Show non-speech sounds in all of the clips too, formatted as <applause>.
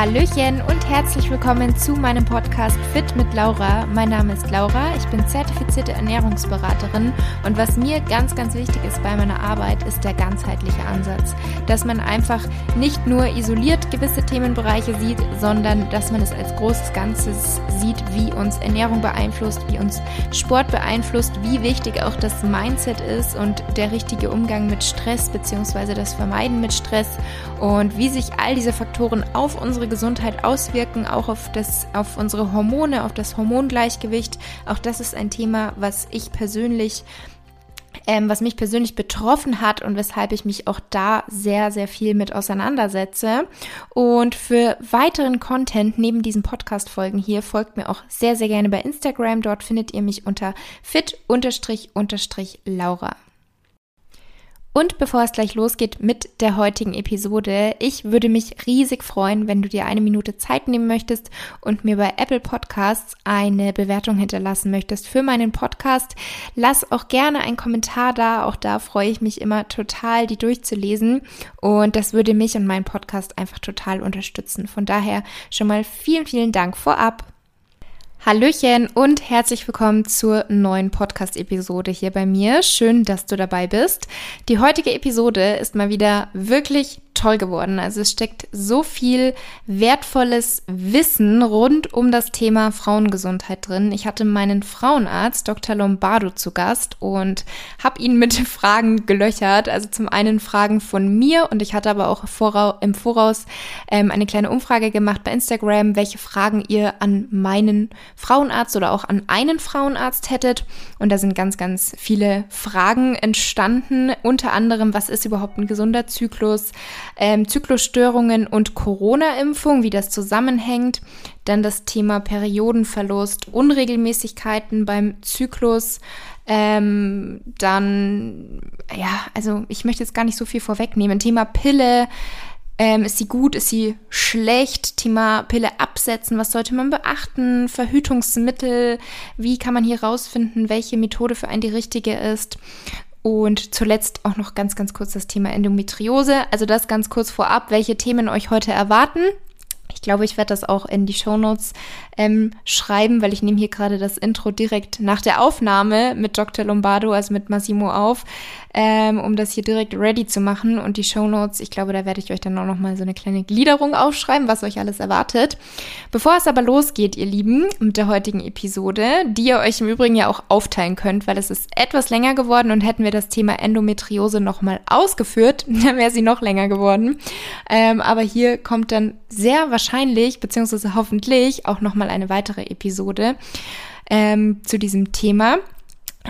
Hallöchen und herzlich willkommen zu meinem Podcast Fit mit Laura. Mein Name ist Laura, ich bin zertifizierte Ernährungsberaterin und was mir ganz, ganz wichtig ist bei meiner Arbeit, ist der ganzheitliche Ansatz. Dass man einfach nicht nur isoliert gewisse Themenbereiche sieht, sondern dass man es als großes Ganzes sieht, wie uns Ernährung beeinflusst, wie uns Sport beeinflusst, wie wichtig auch das Mindset ist und der richtige Umgang mit Stress bzw. das Vermeiden mit Stress und wie sich all diese Faktoren auf unsere Gesundheit auswirken, auch auf, das, auf unsere Hormone, auf das Hormongleichgewicht. Auch das ist ein Thema, was ich persönlich ähm, was mich persönlich betroffen hat und weshalb ich mich auch da sehr, sehr viel mit auseinandersetze. Und für weiteren Content neben diesen Podcast-Folgen hier folgt mir auch sehr, sehr gerne bei Instagram. Dort findet ihr mich unter fit-laura. Und bevor es gleich losgeht mit der heutigen Episode, ich würde mich riesig freuen, wenn du dir eine Minute Zeit nehmen möchtest und mir bei Apple Podcasts eine Bewertung hinterlassen möchtest für meinen Podcast. Lass auch gerne einen Kommentar da, auch da freue ich mich immer total, die durchzulesen und das würde mich und meinen Podcast einfach total unterstützen. Von daher schon mal vielen, vielen Dank vorab. Hallöchen und herzlich willkommen zur neuen Podcast-Episode hier bei mir. Schön, dass du dabei bist. Die heutige Episode ist mal wieder wirklich toll geworden. Also es steckt so viel wertvolles Wissen rund um das Thema Frauengesundheit drin. Ich hatte meinen Frauenarzt Dr. Lombardo zu Gast und habe ihn mit <laughs> Fragen gelöchert. Also zum einen Fragen von mir und ich hatte aber auch im Voraus ähm, eine kleine Umfrage gemacht bei Instagram, welche Fragen ihr an meinen Frauenarzt oder auch an einen Frauenarzt hättet. Und da sind ganz, ganz viele Fragen entstanden. Unter anderem, was ist überhaupt ein gesunder Zyklus? Ähm, Zyklusstörungen und Corona-Impfung, wie das zusammenhängt. Dann das Thema Periodenverlust, Unregelmäßigkeiten beim Zyklus. Ähm, dann, ja, also ich möchte jetzt gar nicht so viel vorwegnehmen. Thema Pille. Ähm, ist sie gut? Ist sie schlecht? Thema Pille absetzen. Was sollte man beachten? Verhütungsmittel. Wie kann man hier rausfinden, welche Methode für einen die richtige ist? Und zuletzt auch noch ganz, ganz kurz das Thema Endometriose. Also das ganz kurz vorab, welche Themen euch heute erwarten. Ich glaube, ich werde das auch in die Show Notes ähm, schreiben, weil ich nehme hier gerade das Intro direkt nach der Aufnahme mit Dr. Lombardo, also mit Massimo auf, ähm, um das hier direkt ready zu machen. Und die Show Notes, ich glaube, da werde ich euch dann auch noch mal so eine kleine Gliederung aufschreiben, was euch alles erwartet. Bevor es aber losgeht, ihr Lieben, mit der heutigen Episode, die ihr euch im Übrigen ja auch aufteilen könnt, weil es ist etwas länger geworden und hätten wir das Thema Endometriose noch mal ausgeführt, <laughs> dann wäre sie noch länger geworden. Ähm, aber hier kommt dann sehr wahrscheinlich, beziehungsweise hoffentlich auch noch eine weitere Episode ähm, zu diesem Thema.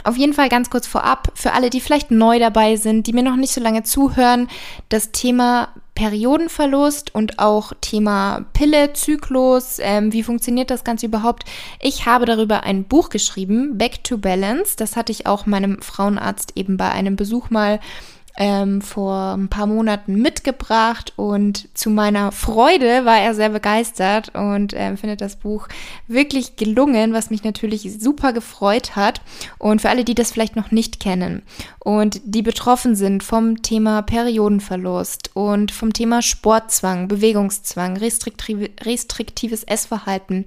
Auf jeden Fall ganz kurz vorab, für alle, die vielleicht neu dabei sind, die mir noch nicht so lange zuhören, das Thema Periodenverlust und auch Thema Pille, Zyklus, ähm, wie funktioniert das Ganze überhaupt? Ich habe darüber ein Buch geschrieben, Back to Balance. Das hatte ich auch meinem Frauenarzt eben bei einem Besuch mal ähm, vor ein paar Monaten mitgebracht und zu meiner Freude war er sehr begeistert und ähm, findet das Buch wirklich gelungen, was mich natürlich super gefreut hat. Und für alle, die das vielleicht noch nicht kennen und die betroffen sind vom Thema Periodenverlust und vom Thema Sportzwang, Bewegungszwang, restriktive, restriktives Essverhalten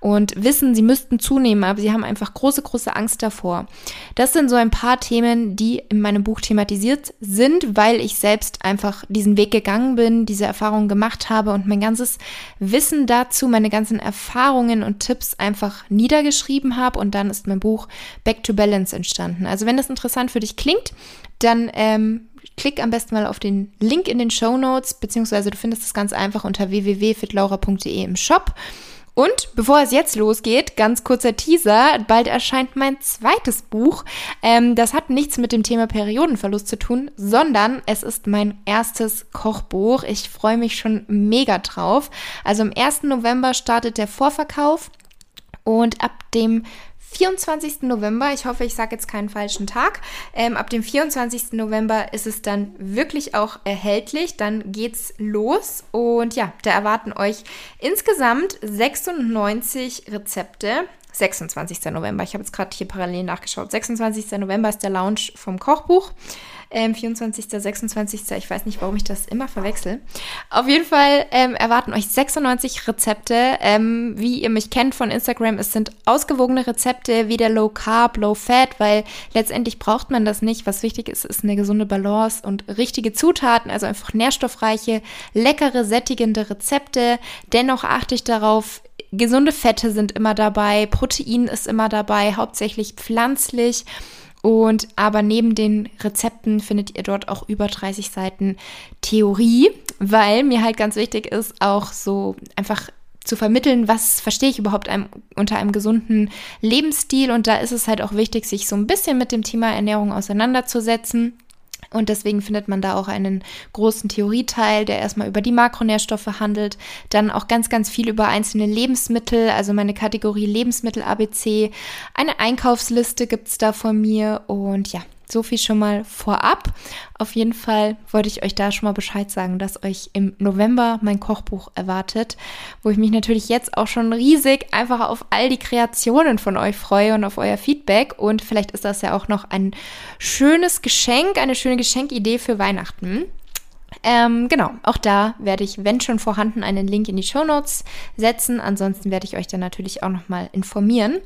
und wissen, sie müssten zunehmen, aber sie haben einfach große, große Angst davor. Das sind so ein paar Themen, die in meinem Buch thematisiert sind, weil ich selbst einfach diesen Weg gegangen bin, diese Erfahrungen gemacht habe und mein ganzes Wissen dazu, meine ganzen Erfahrungen und Tipps einfach niedergeschrieben habe und dann ist mein Buch Back to Balance entstanden. Also wenn das interessant für dich klingt, dann ähm, klick am besten mal auf den Link in den Show Notes, beziehungsweise du findest das ganz einfach unter www.fitlaura.de im Shop. Und bevor es jetzt losgeht, ganz kurzer Teaser, bald erscheint mein zweites Buch. Ähm, das hat nichts mit dem Thema Periodenverlust zu tun, sondern es ist mein erstes Kochbuch. Ich freue mich schon mega drauf. Also am 1. November startet der Vorverkauf und ab dem 24. November, ich hoffe, ich sage jetzt keinen falschen Tag, ähm, ab dem 24. November ist es dann wirklich auch erhältlich. Dann geht's los und ja, da erwarten euch insgesamt 96 Rezepte 26. November. Ich habe jetzt gerade hier parallel nachgeschaut. 26. November ist der Launch vom Kochbuch. Ähm, 24., 26., ich weiß nicht, warum ich das immer verwechsel. Auf jeden Fall ähm, erwarten euch 96 Rezepte. Ähm, wie ihr mich kennt von Instagram, es sind ausgewogene Rezepte, weder Low Carb, Low Fat, weil letztendlich braucht man das nicht. Was wichtig ist, ist eine gesunde Balance und richtige Zutaten, also einfach nährstoffreiche, leckere, sättigende Rezepte. Dennoch achte ich darauf, gesunde Fette sind immer dabei, Protein ist immer dabei, hauptsächlich pflanzlich. Und aber neben den Rezepten findet ihr dort auch über 30 Seiten Theorie, weil mir halt ganz wichtig ist, auch so einfach zu vermitteln, was verstehe ich überhaupt einem, unter einem gesunden Lebensstil. Und da ist es halt auch wichtig, sich so ein bisschen mit dem Thema Ernährung auseinanderzusetzen. Und deswegen findet man da auch einen großen Theorieteil, der erstmal über die Makronährstoffe handelt, dann auch ganz, ganz viel über einzelne Lebensmittel, also meine Kategorie Lebensmittel ABC. Eine Einkaufsliste gibt es da von mir und ja, so viel schon mal vorab. Auf jeden Fall wollte ich euch da schon mal Bescheid sagen, dass euch im November mein Kochbuch erwartet, wo ich mich natürlich jetzt auch schon riesig einfach auf all die Kreationen von euch freue und auf euer Feedback. Und vielleicht ist das ja auch noch ein schönes Geschenk, eine schöne Geschenkidee für Weihnachten. Ähm, genau, auch da werde ich, wenn schon vorhanden, einen Link in die Show Notes setzen. Ansonsten werde ich euch dann natürlich auch nochmal informieren.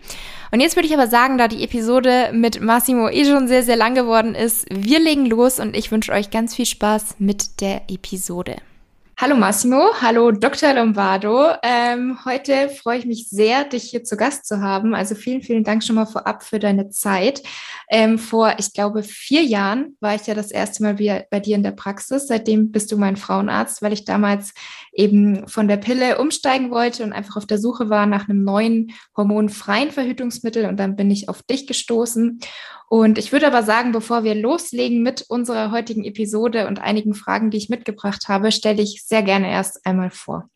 Und jetzt würde ich aber sagen, da die Episode mit Massimo eh schon sehr, sehr lang geworden ist, wir legen los und ich wünsche euch ganz viel Spaß mit der Episode. Hallo Massimo, hallo Dr. Lombardo. Ähm, heute freue ich mich sehr, dich hier zu Gast zu haben. Also vielen, vielen Dank schon mal vorab für deine Zeit. Ähm, vor, ich glaube, vier Jahren war ich ja das erste Mal bei dir in der Praxis. Seitdem bist du mein Frauenarzt, weil ich damals eben von der Pille umsteigen wollte und einfach auf der Suche war nach einem neuen hormonfreien Verhütungsmittel. Und dann bin ich auf dich gestoßen. Und ich würde aber sagen, bevor wir loslegen mit unserer heutigen Episode und einigen Fragen, die ich mitgebracht habe, stelle ich sehr gerne erst einmal vor.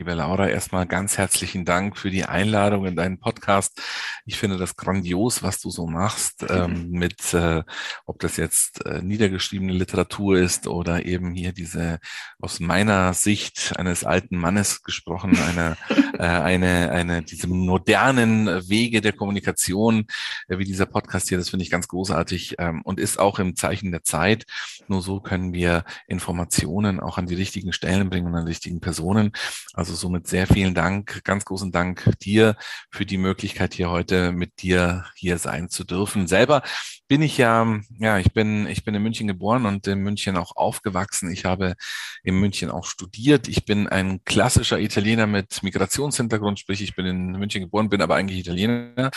Liebe Laura, erstmal ganz herzlichen Dank für die Einladung in deinen Podcast. Ich finde das grandios, was du so machst, ähm, mit, äh, ob das jetzt äh, niedergeschriebene Literatur ist oder eben hier diese aus meiner Sicht eines alten Mannes gesprochen, eine, <laughs> äh, eine, eine, diese modernen Wege der Kommunikation, äh, wie dieser Podcast hier, das finde ich ganz großartig ähm, und ist auch im Zeichen der Zeit. Nur so können wir Informationen auch an die richtigen Stellen bringen und an die richtigen Personen. Also also somit sehr vielen Dank, ganz großen Dank dir für die Möglichkeit, hier heute mit dir hier sein zu dürfen. Selber bin ich ja, ja, ich bin, ich bin in München geboren und in München auch aufgewachsen. Ich habe in München auch studiert. Ich bin ein klassischer Italiener mit Migrationshintergrund, sprich, ich bin in München geboren, bin aber eigentlich Italiener.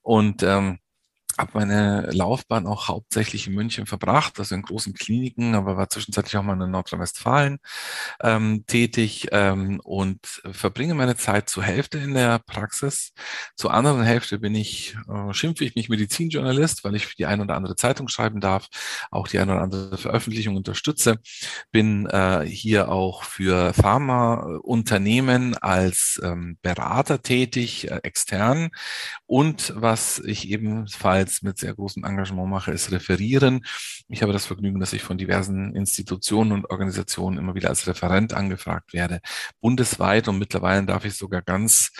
Und ähm, habe meine Laufbahn auch hauptsächlich in München verbracht, also in großen Kliniken, aber war zwischenzeitlich auch mal in Nordrhein-Westfalen ähm, tätig ähm, und verbringe meine Zeit zur Hälfte in der Praxis. Zur anderen Hälfte bin ich, äh, schimpfe ich mich Medizinjournalist, weil ich für die eine oder andere Zeitung schreiben darf, auch die eine oder andere Veröffentlichung unterstütze. Bin äh, hier auch für Pharmaunternehmen als ähm, Berater tätig, äh, extern. Und was ich ebenfalls bereits mit sehr großem Engagement mache, ist Referieren. Ich habe das Vergnügen, dass ich von diversen Institutionen und Organisationen immer wieder als Referent angefragt werde, bundesweit und mittlerweile darf ich sogar ganz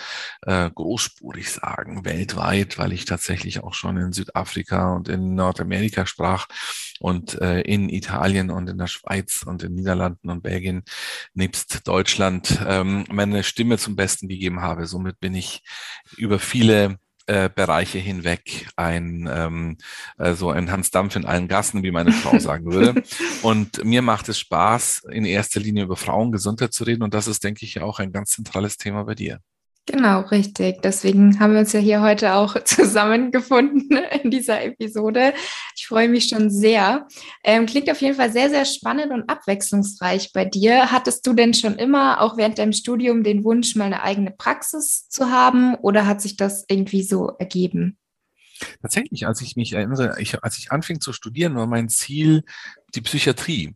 äh, großspurig sagen, weltweit, weil ich tatsächlich auch schon in Südafrika und in Nordamerika sprach und äh, in Italien und in der Schweiz und in Niederlanden und Belgien nebst Deutschland ähm, meine Stimme zum Besten gegeben habe. Somit bin ich über viele äh, Bereiche hinweg ein ähm, äh, so ein Hans Dampf in allen Gassen, wie meine Frau sagen würde. <laughs> Und mir macht es Spaß, in erster Linie über Frauengesundheit zu reden. Und das ist, denke ich, auch ein ganz zentrales Thema bei dir. Genau, richtig. Deswegen haben wir uns ja hier heute auch <laughs> zusammengefunden in dieser Episode. Ich freue mich schon sehr. Ähm, klingt auf jeden Fall sehr, sehr spannend und abwechslungsreich bei dir. Hattest du denn schon immer, auch während deinem Studium, den Wunsch, mal eine eigene Praxis zu haben oder hat sich das irgendwie so ergeben? Tatsächlich, als ich mich erinnere, ich, als ich anfing zu studieren, war mein Ziel die Psychiatrie.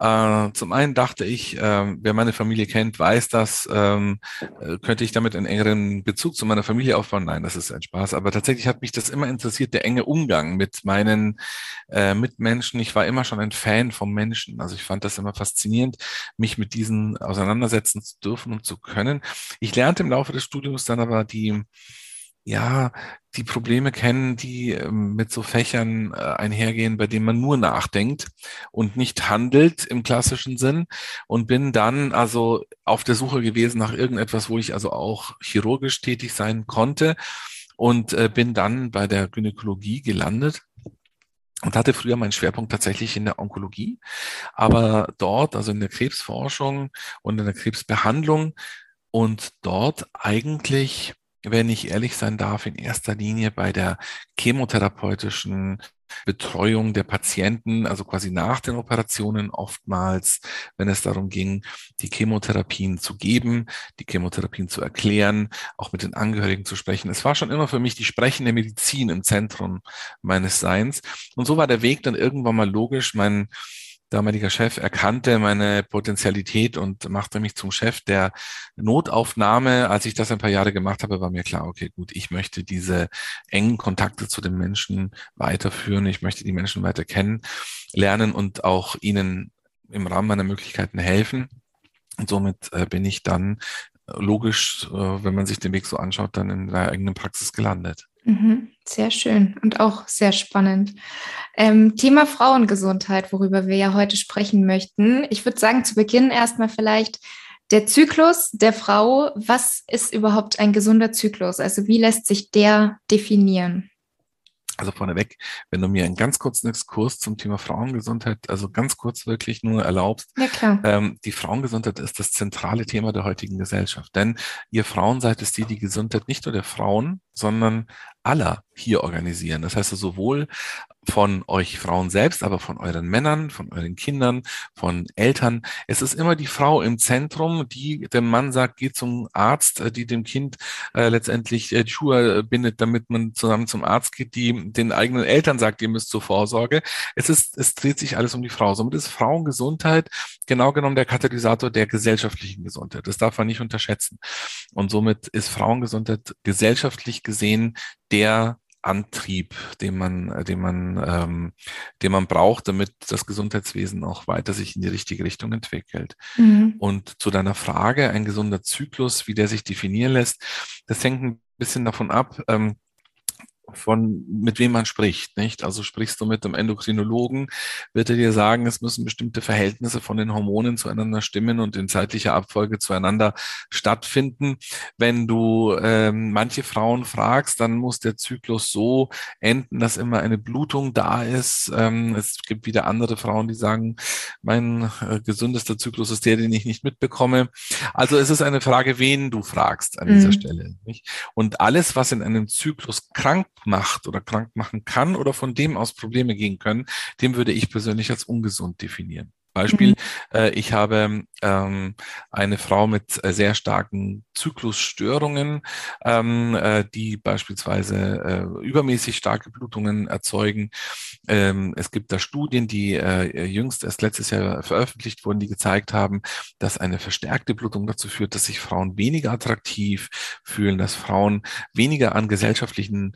Äh, zum einen dachte ich, äh, wer meine Familie kennt, weiß das, ähm, äh, könnte ich damit einen engeren Bezug zu meiner Familie aufbauen? Nein, das ist ein Spaß. Aber tatsächlich hat mich das immer interessiert, der enge Umgang mit meinen äh, Mitmenschen. Ich war immer schon ein Fan vom Menschen. Also ich fand das immer faszinierend, mich mit diesen auseinandersetzen zu dürfen und zu können. Ich lernte im Laufe des Studiums dann aber die ja, die Probleme kennen, die ähm, mit so Fächern äh, einhergehen, bei denen man nur nachdenkt und nicht handelt im klassischen Sinn und bin dann also auf der Suche gewesen nach irgendetwas, wo ich also auch chirurgisch tätig sein konnte und äh, bin dann bei der Gynäkologie gelandet und hatte früher meinen Schwerpunkt tatsächlich in der Onkologie, aber dort, also in der Krebsforschung und in der Krebsbehandlung und dort eigentlich wenn ich ehrlich sein darf, in erster Linie bei der chemotherapeutischen Betreuung der Patienten, also quasi nach den Operationen oftmals, wenn es darum ging, die Chemotherapien zu geben, die Chemotherapien zu erklären, auch mit den Angehörigen zu sprechen. Es war schon immer für mich die sprechende Medizin im Zentrum meines Seins. Und so war der Weg dann irgendwann mal logisch. Mein damaliger Chef erkannte meine Potenzialität und machte mich zum Chef der Notaufnahme. Als ich das ein paar Jahre gemacht habe, war mir klar, okay, gut, ich möchte diese engen Kontakte zu den Menschen weiterführen. Ich möchte die Menschen weiter kennenlernen und auch ihnen im Rahmen meiner Möglichkeiten helfen. Und somit äh, bin ich dann äh, logisch, äh, wenn man sich den Weg so anschaut, dann in der eigenen Praxis gelandet. Mhm, sehr schön und auch sehr spannend. Ähm, Thema Frauengesundheit, worüber wir ja heute sprechen möchten. Ich würde sagen, zu Beginn erstmal vielleicht der Zyklus der Frau. Was ist überhaupt ein gesunder Zyklus? Also wie lässt sich der definieren? Also vorneweg, wenn du mir einen ganz kurzen Exkurs zum Thema Frauengesundheit, also ganz kurz wirklich nur erlaubst. Ja, klar. Ähm, die Frauengesundheit ist das zentrale Thema der heutigen Gesellschaft. Denn ihr Frauen seid es die, die Gesundheit nicht nur der Frauen, sondern aller hier organisieren. Das heißt sowohl von euch Frauen selbst, aber von euren Männern, von euren Kindern, von Eltern. Es ist immer die Frau im Zentrum, die dem Mann sagt, geh zum Arzt, äh, die dem Kind äh, letztendlich äh, die Schuhe bindet, damit man zusammen zum Arzt geht, die den eigenen Eltern sagt, ihr müsst zur Vorsorge. Es ist, es dreht sich alles um die Frau. Somit ist Frauengesundheit genau genommen der Katalysator der gesellschaftlichen Gesundheit. Das darf man nicht unterschätzen. Und somit ist Frauengesundheit gesellschaftlich gesehen der Antrieb, den man, den man, ähm, den man braucht, damit das Gesundheitswesen auch weiter sich in die richtige Richtung entwickelt. Mhm. Und zu deiner Frage, ein gesunder Zyklus, wie der sich definieren lässt, das hängt ein bisschen davon ab, ähm, von mit wem man spricht, nicht? Also sprichst du mit dem Endokrinologen, wird er dir sagen, es müssen bestimmte Verhältnisse von den Hormonen zueinander stimmen und in zeitlicher Abfolge zueinander stattfinden. Wenn du ähm, manche Frauen fragst, dann muss der Zyklus so enden, dass immer eine Blutung da ist. Ähm, es gibt wieder andere Frauen, die sagen, mein äh, gesündester Zyklus ist der, den ich nicht mitbekomme. Also es ist eine Frage, wen du fragst an dieser mhm. Stelle. Nicht? Und alles, was in einem Zyklus krank macht oder krank machen kann oder von dem aus Probleme gehen können, dem würde ich persönlich als ungesund definieren. Beispiel, mhm. äh, ich habe ähm, eine Frau mit äh, sehr starken Zyklusstörungen, ähm, äh, die beispielsweise äh, übermäßig starke Blutungen erzeugen. Ähm, es gibt da Studien, die äh, jüngst erst letztes Jahr veröffentlicht wurden, die gezeigt haben, dass eine verstärkte Blutung dazu führt, dass sich Frauen weniger attraktiv fühlen, dass Frauen weniger an gesellschaftlichen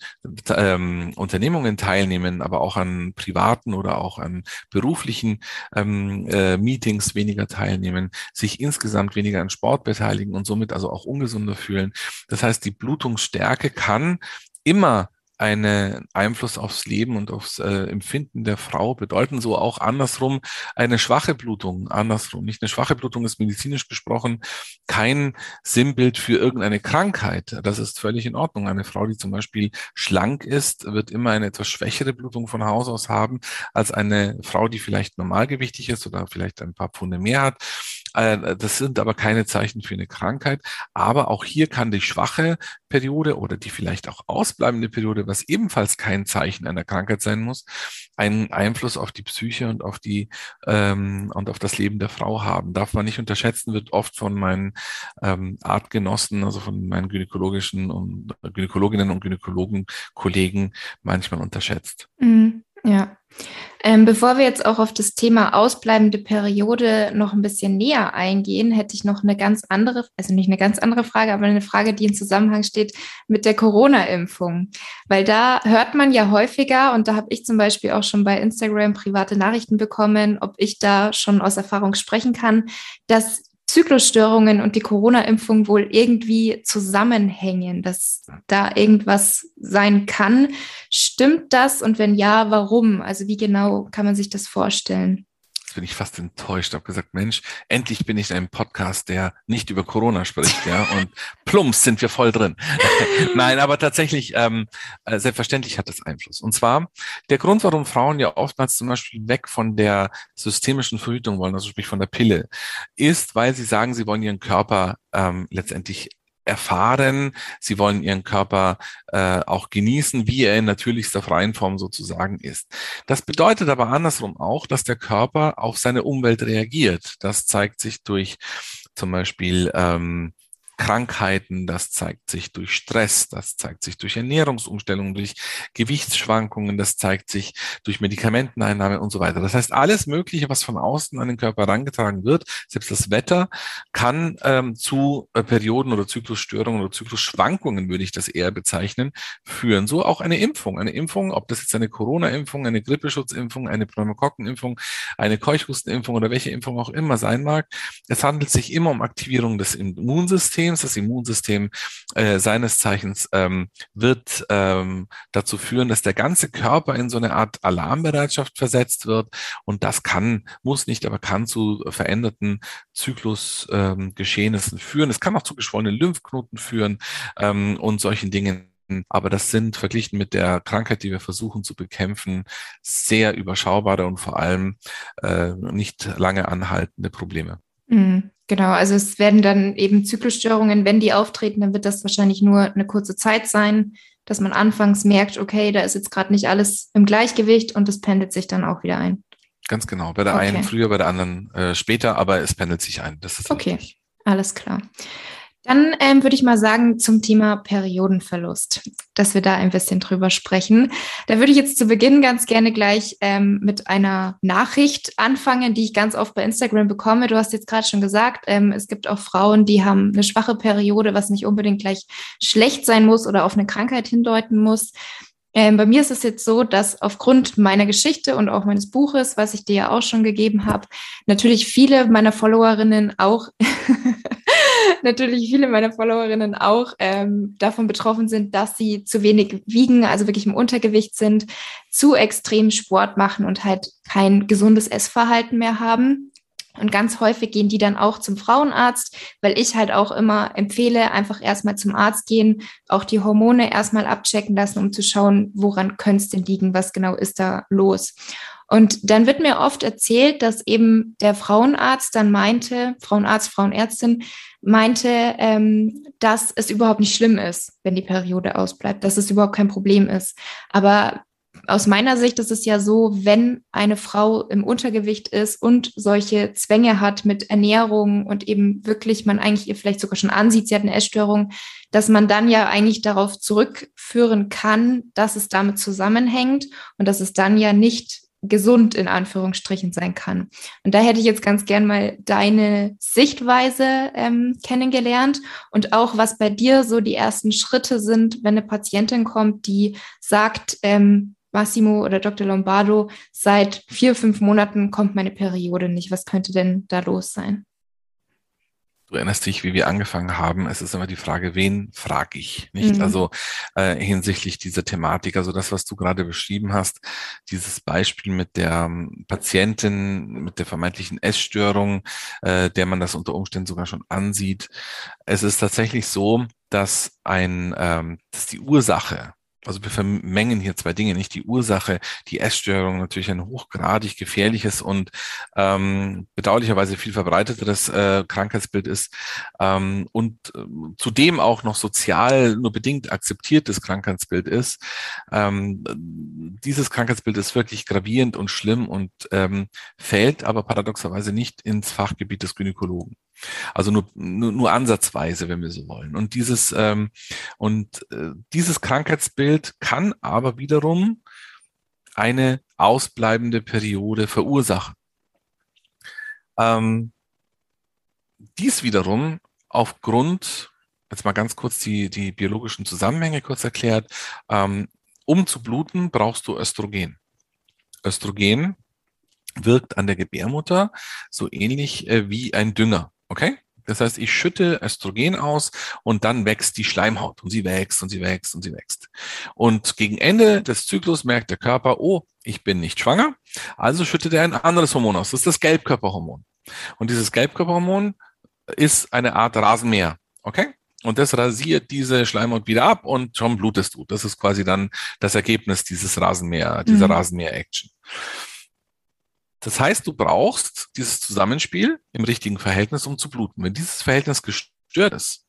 ähm, Unternehmungen teilnehmen, aber auch an privaten oder auch an beruflichen ähm, äh, Meetings weniger teilnehmen, sich insgesamt weniger an Sport beteiligen und somit also auch ungesunder fühlen. Das heißt, die Blutungsstärke kann immer einen Einfluss aufs Leben und aufs äh, Empfinden der Frau bedeuten. So auch andersrum eine schwache Blutung. Andersrum. Nicht eine schwache Blutung ist medizinisch gesprochen kein Sinnbild für irgendeine Krankheit. Das ist völlig in Ordnung. Eine Frau, die zum Beispiel schlank ist, wird immer eine etwas schwächere Blutung von Haus aus haben als eine Frau, die vielleicht normalgewichtig ist oder vielleicht ein paar Pfunde mehr hat. Äh, das sind aber keine Zeichen für eine Krankheit. Aber auch hier kann die schwache Periode oder die vielleicht auch ausbleibende Periode, was ebenfalls kein Zeichen einer Krankheit sein muss, einen Einfluss auf die Psyche und auf die ähm, und auf das Leben der Frau haben. Darf man nicht unterschätzen, wird oft von meinen ähm, Artgenossen, also von meinen gynäkologischen und Gynäkologinnen und Gynäkologen Kollegen manchmal unterschätzt. Mhm, ja. Ähm, bevor wir jetzt auch auf das Thema ausbleibende Periode noch ein bisschen näher eingehen, hätte ich noch eine ganz andere, also nicht eine ganz andere Frage, aber eine Frage, die in Zusammenhang steht mit der Corona-Impfung. Weil da hört man ja häufiger, und da habe ich zum Beispiel auch schon bei Instagram private Nachrichten bekommen, ob ich da schon aus Erfahrung sprechen kann, dass Zyklusstörungen und die Corona-Impfung wohl irgendwie zusammenhängen, dass da irgendwas sein kann. Stimmt das? Und wenn ja, warum? Also wie genau kann man sich das vorstellen? Bin ich fast enttäuscht. Habe gesagt, Mensch, endlich bin ich in einem Podcast, der nicht über Corona spricht, ja. Und <laughs> plumps sind wir voll drin. <laughs> Nein, aber tatsächlich, ähm, äh, selbstverständlich hat das Einfluss. Und zwar der Grund, warum Frauen ja oftmals zum Beispiel weg von der systemischen Verhütung wollen, also sprich von der Pille, ist, weil sie sagen, sie wollen ihren Körper ähm, letztendlich erfahren, sie wollen ihren Körper äh, auch genießen, wie er in natürlichster freien Form sozusagen ist. Das bedeutet aber andersrum auch, dass der Körper auf seine Umwelt reagiert. Das zeigt sich durch zum Beispiel ähm, Krankheiten, das zeigt sich durch Stress, das zeigt sich durch Ernährungsumstellungen, durch Gewichtsschwankungen, das zeigt sich durch Medikamenteneinnahme und so weiter. Das heißt, alles Mögliche, was von außen an den Körper herangetragen wird, selbst das Wetter, kann ähm, zu äh, Perioden oder Zyklusstörungen oder Zyklusschwankungen, würde ich das eher bezeichnen, führen. So auch eine Impfung. Eine Impfung, ob das jetzt eine Corona-Impfung, eine Grippeschutzimpfung, eine Pneumokokkenimpfung, eine Keuchhustenimpfung oder welche Impfung auch immer sein mag. Es handelt sich immer um Aktivierung des Immunsystems Immunsystems. Das Immunsystem äh, seines Zeichens ähm, wird ähm, dazu führen, dass der ganze Körper in so eine Art Alarmbereitschaft versetzt wird. Und das kann, muss nicht, aber kann zu veränderten Zyklusgeschehnissen ähm, führen. Es kann auch zu geschwollenen Lymphknoten führen ähm, und solchen Dingen. Aber das sind verglichen mit der Krankheit, die wir versuchen zu bekämpfen, sehr überschaubare und vor allem äh, nicht lange anhaltende Probleme. Mhm. Genau, also es werden dann eben Zyklusstörungen, wenn die auftreten, dann wird das wahrscheinlich nur eine kurze Zeit sein, dass man anfangs merkt, okay, da ist jetzt gerade nicht alles im Gleichgewicht und es pendelt sich dann auch wieder ein. Ganz genau. Bei der okay. einen früher, bei der anderen äh, später, aber es pendelt sich ein. Das ist okay. Richtig. Alles klar. Dann ähm, würde ich mal sagen zum Thema Periodenverlust, dass wir da ein bisschen drüber sprechen. Da würde ich jetzt zu Beginn ganz gerne gleich ähm, mit einer Nachricht anfangen, die ich ganz oft bei Instagram bekomme. Du hast jetzt gerade schon gesagt, ähm, es gibt auch Frauen, die haben eine schwache Periode, was nicht unbedingt gleich schlecht sein muss oder auf eine Krankheit hindeuten muss. Ähm, bei mir ist es jetzt so, dass aufgrund meiner Geschichte und auch meines Buches, was ich dir ja auch schon gegeben habe, natürlich viele meiner Followerinnen auch <laughs> natürlich viele meiner Followerinnen auch ähm, davon betroffen sind, dass sie zu wenig wiegen, also wirklich im Untergewicht sind, zu extrem Sport machen und halt kein gesundes Essverhalten mehr haben. Und ganz häufig gehen die dann auch zum Frauenarzt, weil ich halt auch immer empfehle, einfach erstmal zum Arzt gehen, auch die Hormone erstmal abchecken lassen, um zu schauen, woran könnte es denn liegen, was genau ist da los. Und dann wird mir oft erzählt, dass eben der Frauenarzt dann meinte, Frauenarzt, Frauenärztin meinte, ähm, dass es überhaupt nicht schlimm ist, wenn die Periode ausbleibt, dass es überhaupt kein Problem ist. Aber aus meiner Sicht ist es ja so, wenn eine Frau im Untergewicht ist und solche Zwänge hat mit Ernährung und eben wirklich man eigentlich ihr vielleicht sogar schon ansieht, sie hat eine Essstörung, dass man dann ja eigentlich darauf zurückführen kann, dass es damit zusammenhängt und dass es dann ja nicht gesund in Anführungsstrichen sein kann. Und da hätte ich jetzt ganz gern mal deine Sichtweise ähm, kennengelernt und auch, was bei dir so die ersten Schritte sind, wenn eine Patientin kommt, die sagt, ähm, Massimo oder Dr. Lombardo, seit vier, fünf Monaten kommt meine Periode nicht. Was könnte denn da los sein? Du erinnerst dich, wie wir angefangen haben. Es ist immer die Frage, wen frage ich? Nicht? Mhm. Also äh, hinsichtlich dieser Thematik, also das, was du gerade beschrieben hast, dieses Beispiel mit der ähm, Patientin, mit der vermeintlichen Essstörung, äh, der man das unter Umständen sogar schon ansieht. Es ist tatsächlich so, dass ein, ähm, dass die Ursache also wir vermengen hier zwei Dinge, nicht die Ursache, die Essstörung natürlich ein hochgradig gefährliches und ähm, bedauerlicherweise viel verbreiteteres äh, Krankheitsbild ist ähm, und äh, zudem auch noch sozial nur bedingt akzeptiertes Krankheitsbild ist. Ähm, dieses Krankheitsbild ist wirklich gravierend und schlimm und ähm, fällt aber paradoxerweise nicht ins Fachgebiet des Gynäkologen. Also nur, nur, nur ansatzweise, wenn wir so wollen. Und dieses, ähm, und äh, dieses Krankheitsbild kann aber wiederum eine ausbleibende Periode verursachen. Ähm, dies wiederum aufgrund, jetzt mal ganz kurz die, die biologischen Zusammenhänge kurz erklärt, ähm, um zu bluten, brauchst du Östrogen. Östrogen wirkt an der Gebärmutter so ähnlich äh, wie ein Dünger. Okay? Das heißt, ich schütte Östrogen aus und dann wächst die Schleimhaut und sie wächst und sie wächst und sie wächst. Und gegen Ende des Zyklus merkt der Körper, oh, ich bin nicht schwanger, also schüttet er ein anderes Hormon aus. Das ist das Gelbkörperhormon. Und dieses Gelbkörperhormon ist eine Art Rasenmäher. Okay? Und das rasiert diese Schleimhaut wieder ab und schon blutest du. Das ist quasi dann das Ergebnis dieses Rasenmäher, dieser mhm. Rasenmäher-Action. Das heißt, du brauchst dieses Zusammenspiel im richtigen Verhältnis, um zu bluten. Wenn dieses Verhältnis gestört ist,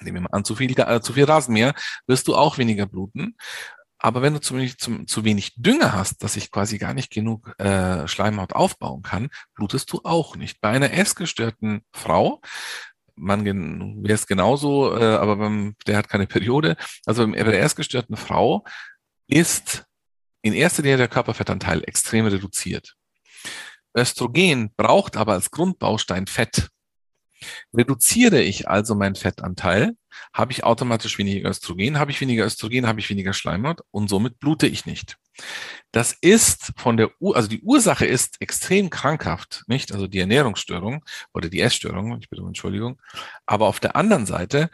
nehmen wir mal an, zu viel, äh, zu viel Rasenmäher, wirst du auch weniger bluten. Aber wenn du zu wenig, zu, zu wenig Dünger hast, dass ich quasi gar nicht genug äh, Schleimhaut aufbauen kann, blutest du auch nicht. Bei einer essgestörten Frau, man wäre es genauso, äh, aber beim, der hat keine Periode. Also bei der essgestörten Frau ist in erster Linie der Körperfettanteil extrem reduziert. Östrogen braucht aber als Grundbaustein Fett. Reduziere ich also meinen Fettanteil, habe ich automatisch weniger Östrogen, habe ich weniger Östrogen, habe ich weniger Schleimhaut und somit blute ich nicht. Das ist von der, Ur also die Ursache ist extrem krankhaft, nicht? Also die Ernährungsstörung oder die Essstörung, ich bitte um Entschuldigung. Aber auf der anderen Seite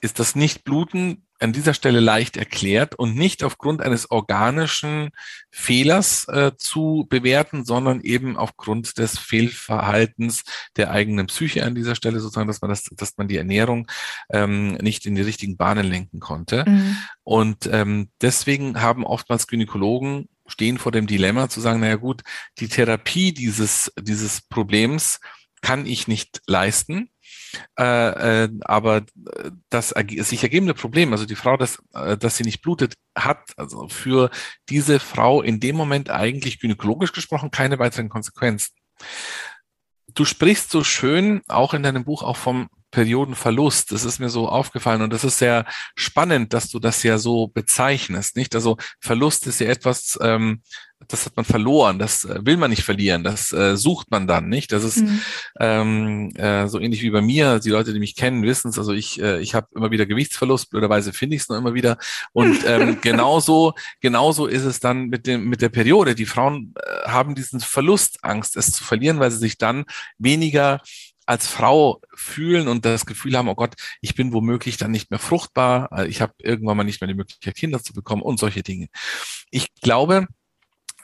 ist das Nichtbluten an dieser Stelle leicht erklärt und nicht aufgrund eines organischen Fehlers äh, zu bewerten, sondern eben aufgrund des Fehlverhaltens der eigenen Psyche an dieser Stelle sozusagen, dass man das, dass man die Ernährung ähm, nicht in die richtigen Bahnen lenken konnte. Mhm. Und ähm, deswegen haben oftmals Gynäkologen stehen vor dem Dilemma zu sagen, naja gut, die Therapie dieses, dieses Problems kann ich nicht leisten. Äh, äh, aber das sich ergebende Problem, also die Frau, dass, äh, dass sie nicht blutet, hat also für diese Frau in dem Moment eigentlich gynäkologisch gesprochen keine weiteren Konsequenzen. Du sprichst so schön auch in deinem Buch auch vom Periodenverlust. Das ist mir so aufgefallen und das ist sehr spannend, dass du das ja so bezeichnest, nicht? Also Verlust ist ja etwas, ähm, das hat man verloren, das äh, will man nicht verlieren, das äh, sucht man dann, nicht? Das ist mhm. ähm, äh, so ähnlich wie bei mir. Die Leute, die mich kennen, wissen es. Also ich, äh, ich habe immer wieder Gewichtsverlust, blöderweise finde ich es noch immer wieder. Und <laughs> ähm, genauso, genauso ist es dann mit dem mit der Periode. Die Frauen äh, haben diesen Verlustangst, es zu verlieren, weil sie sich dann weniger als Frau fühlen und das Gefühl haben, oh Gott, ich bin womöglich dann nicht mehr fruchtbar, äh, ich habe irgendwann mal nicht mehr die Möglichkeit, Kinder zu bekommen und solche Dinge. Ich glaube,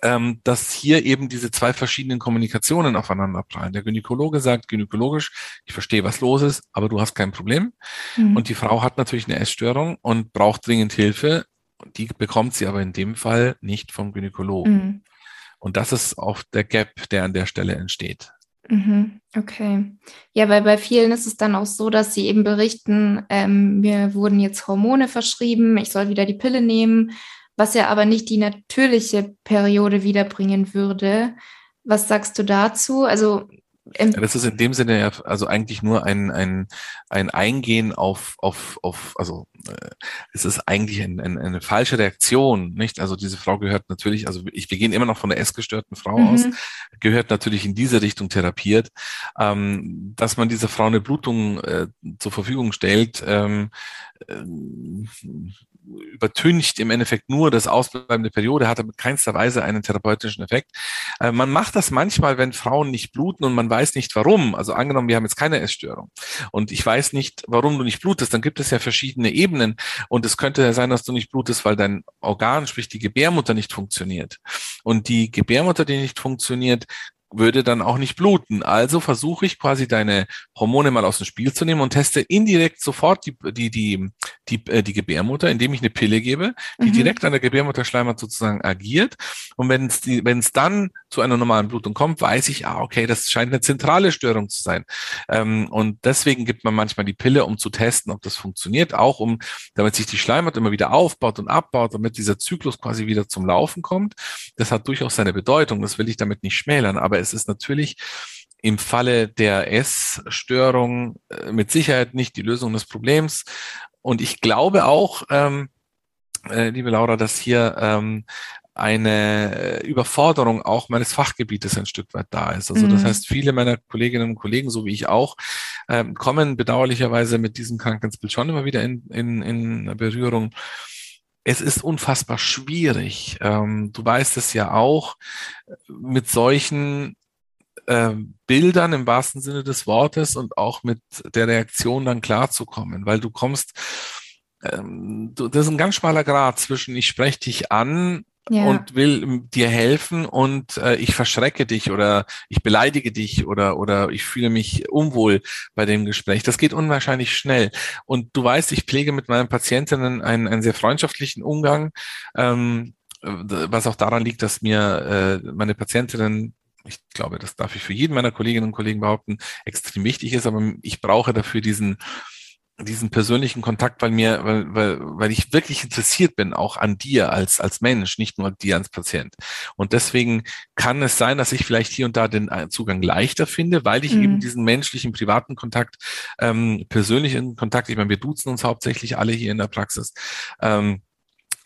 ähm, dass hier eben diese zwei verschiedenen Kommunikationen aufeinander prallen. Der Gynäkologe sagt gynäkologisch, ich verstehe, was los ist, aber du hast kein Problem. Mhm. Und die Frau hat natürlich eine Essstörung und braucht dringend Hilfe. Die bekommt sie aber in dem Fall nicht vom Gynäkologen. Mhm. Und das ist auch der Gap, der an der Stelle entsteht. Mhm, okay. Ja, weil bei vielen ist es dann auch so, dass sie eben berichten, ähm, mir wurden jetzt Hormone verschrieben, ich soll wieder die Pille nehmen, was ja aber nicht die natürliche Periode wiederbringen würde. Was sagst du dazu? Also ja, das ist in dem Sinne ja also eigentlich nur ein, ein, ein Eingehen auf, auf, auf also äh, es ist eigentlich ein, ein, eine falsche Reaktion, nicht? Also diese Frau gehört natürlich, also ich, wir gehen immer noch von der essgestörten Frau mhm. aus, gehört natürlich in diese Richtung therapiert. Ähm, dass man dieser Frau eine Blutung äh, zur Verfügung stellt, ähm, äh, übertüncht im Endeffekt nur das Ausbleiben der Periode, hat aber keinster Weise einen therapeutischen Effekt. Äh, man macht das manchmal, wenn Frauen nicht bluten und man weiß nicht warum. Also angenommen, wir haben jetzt keine Essstörung und ich weiß nicht, warum du nicht blutest, dann gibt es ja verschiedene Ebenen und es könnte ja sein, dass du nicht blutest, weil dein Organ, sprich die Gebärmutter nicht funktioniert. Und die Gebärmutter, die nicht funktioniert, würde dann auch nicht bluten. Also versuche ich quasi deine Hormone mal aus dem Spiel zu nehmen und teste indirekt sofort die, die, die, die, äh, die Gebärmutter, indem ich eine Pille gebe, die mhm. direkt an der Gebärmutterschleimhaut sozusagen agiert. Und wenn es, die, wenn es dann zu einer normalen Blutung kommt, weiß ich, ah, okay, das scheint eine zentrale Störung zu sein. Ähm, und deswegen gibt man manchmal die Pille, um zu testen, ob das funktioniert, auch um, damit sich die Schleimhaut immer wieder aufbaut und abbaut, damit dieser Zyklus quasi wieder zum Laufen kommt. Das hat durchaus seine Bedeutung. Das will ich damit nicht schmälern. Aber es ist natürlich im Falle der Essstörung äh, mit Sicherheit nicht die Lösung des Problems. Und ich glaube auch, ähm, äh, liebe Laura, dass hier ähm, eine Überforderung auch meines Fachgebietes ein Stück weit da ist. Also das mhm. heißt, viele meiner Kolleginnen und Kollegen, so wie ich auch, ähm, kommen bedauerlicherweise mit diesem Krankheitsbild schon immer wieder in, in, in Berührung. Es ist unfassbar schwierig. Ähm, du weißt es ja auch, mit solchen äh, Bildern im wahrsten Sinne des Wortes und auch mit der Reaktion dann klarzukommen, weil du kommst, ähm, du, das ist ein ganz schmaler Grad zwischen ich spreche dich an ja. und will dir helfen und äh, ich verschrecke dich oder ich beleidige dich oder oder ich fühle mich unwohl bei dem Gespräch. Das geht unwahrscheinlich schnell. Und du weißt, ich pflege mit meinen Patientinnen einen, einen sehr freundschaftlichen Umgang, ähm, was auch daran liegt, dass mir äh, meine Patientinnen ich glaube, das darf ich für jeden meiner Kolleginnen und Kollegen behaupten, extrem wichtig ist, aber ich brauche dafür diesen diesen persönlichen Kontakt, weil mir, weil, weil, weil ich wirklich interessiert bin, auch an dir als, als Mensch, nicht nur dir als Patient. Und deswegen kann es sein, dass ich vielleicht hier und da den äh, Zugang leichter finde, weil ich mhm. eben diesen menschlichen, privaten Kontakt, ähm, persönlichen Kontakt, ich meine, wir duzen uns hauptsächlich alle hier in der Praxis, ähm,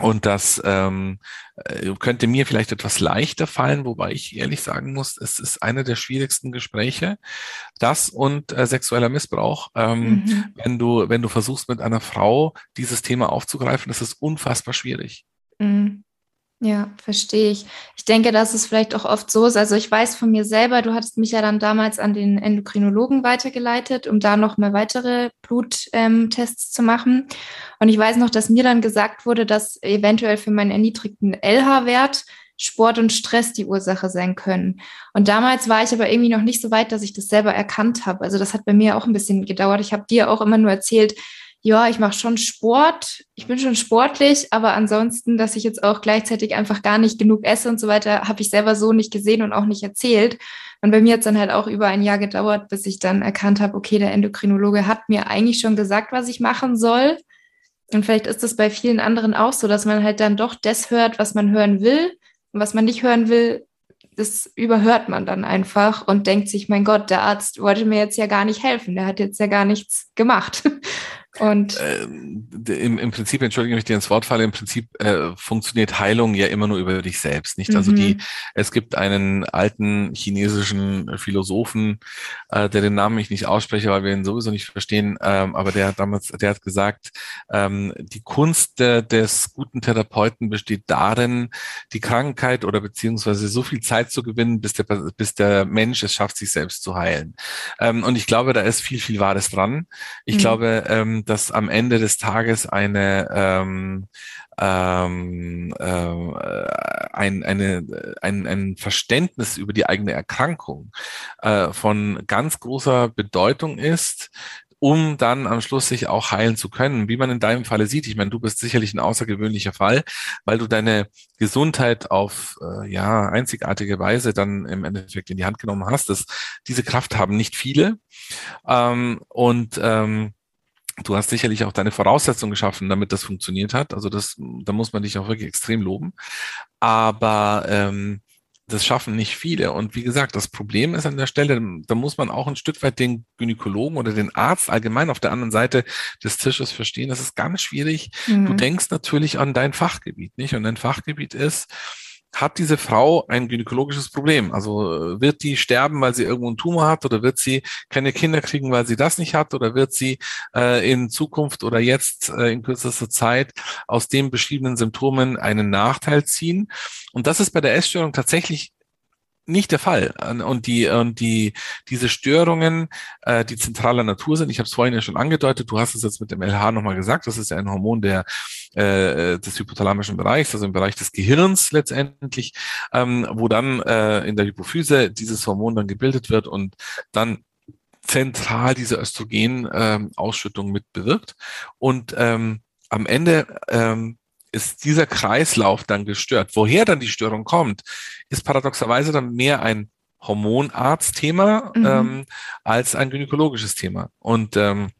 und das ähm, äh, könnte mir vielleicht etwas leichter fallen, wobei ich ehrlich sagen muss, es ist eine der schwierigsten Gespräche. Das und äh, sexueller Missbrauch. Ähm, mhm. Wenn du, wenn du versuchst, mit einer Frau dieses Thema aufzugreifen, das ist unfassbar schwierig. Mhm. Ja, verstehe ich. Ich denke, dass es vielleicht auch oft so ist. Also ich weiß von mir selber, du hattest mich ja dann damals an den Endokrinologen weitergeleitet, um da noch mal weitere Bluttests ähm, zu machen. Und ich weiß noch, dass mir dann gesagt wurde, dass eventuell für meinen erniedrigten LH-Wert Sport und Stress die Ursache sein können. Und damals war ich aber irgendwie noch nicht so weit, dass ich das selber erkannt habe. Also das hat bei mir auch ein bisschen gedauert. Ich habe dir auch immer nur erzählt, ja, ich mache schon Sport, ich bin schon sportlich, aber ansonsten, dass ich jetzt auch gleichzeitig einfach gar nicht genug esse und so weiter, habe ich selber so nicht gesehen und auch nicht erzählt. Und bei mir hat es dann halt auch über ein Jahr gedauert, bis ich dann erkannt habe, okay, der Endokrinologe hat mir eigentlich schon gesagt, was ich machen soll. Und vielleicht ist es bei vielen anderen auch so, dass man halt dann doch das hört, was man hören will. Und was man nicht hören will, das überhört man dann einfach und denkt sich, mein Gott, der Arzt wollte mir jetzt ja gar nicht helfen, der hat jetzt ja gar nichts gemacht. <laughs> Und ähm, im, im Prinzip, entschuldige mich, dir ins Wort falle, im Prinzip äh, funktioniert Heilung ja immer nur über dich selbst, nicht? Mhm. Also die, mhm. es gibt einen alten chinesischen Philosophen, äh, der den Namen ich nicht ausspreche, weil wir ihn sowieso nicht verstehen, ähm, aber der hat damals, der hat gesagt, ähm, die Kunst de, des guten Therapeuten besteht darin, die Krankheit oder beziehungsweise so viel Zeit zu gewinnen, bis der, bis der Mensch es schafft, sich selbst zu heilen. Ähm, und ich glaube, da ist viel, viel Wahres dran. Ich mhm. glaube, ähm, dass am Ende des Tages eine ähm, ähm, äh, ein, eine, ein, ein Verständnis über die eigene Erkrankung äh, von ganz großer Bedeutung ist, um dann am Schluss sich auch heilen zu können. Wie man in deinem Falle sieht, ich meine, du bist sicherlich ein außergewöhnlicher Fall, weil du deine Gesundheit auf äh, ja einzigartige Weise dann im Endeffekt in die Hand genommen hast. Das, diese Kraft haben nicht viele. Ähm, und ähm, Du hast sicherlich auch deine Voraussetzungen geschaffen, damit das funktioniert hat. Also das, da muss man dich auch wirklich extrem loben. Aber ähm, das schaffen nicht viele. Und wie gesagt, das Problem ist an der Stelle, da muss man auch ein Stück weit den Gynäkologen oder den Arzt allgemein auf der anderen Seite des Tisches verstehen. Das ist ganz schwierig. Mhm. Du denkst natürlich an dein Fachgebiet, nicht? Und dein Fachgebiet ist, hat diese Frau ein gynäkologisches Problem? Also äh, wird die sterben, weil sie irgendwo einen Tumor hat oder wird sie keine Kinder kriegen, weil sie das nicht hat oder wird sie äh, in Zukunft oder jetzt äh, in kürzester Zeit aus den beschriebenen Symptomen einen Nachteil ziehen? Und das ist bei der Essstörung tatsächlich nicht der Fall. Und die, und die, diese Störungen, äh, die zentraler Natur sind, ich habe es vorhin ja schon angedeutet, du hast es jetzt mit dem LH nochmal gesagt, das ist ja ein Hormon der, äh, des hypothalamischen Bereichs, also im Bereich des Gehirns letztendlich, ähm, wo dann äh, in der Hypophyse dieses Hormon dann gebildet wird und dann zentral diese Östrogen-Ausschüttung ähm, mit bewirkt. Und ähm, am Ende ähm, ist dieser Kreislauf dann gestört. Woher dann die Störung kommt, ist paradoxerweise dann mehr ein Hormonarztthema mhm. ähm, als ein gynäkologisches Thema. Und ähm,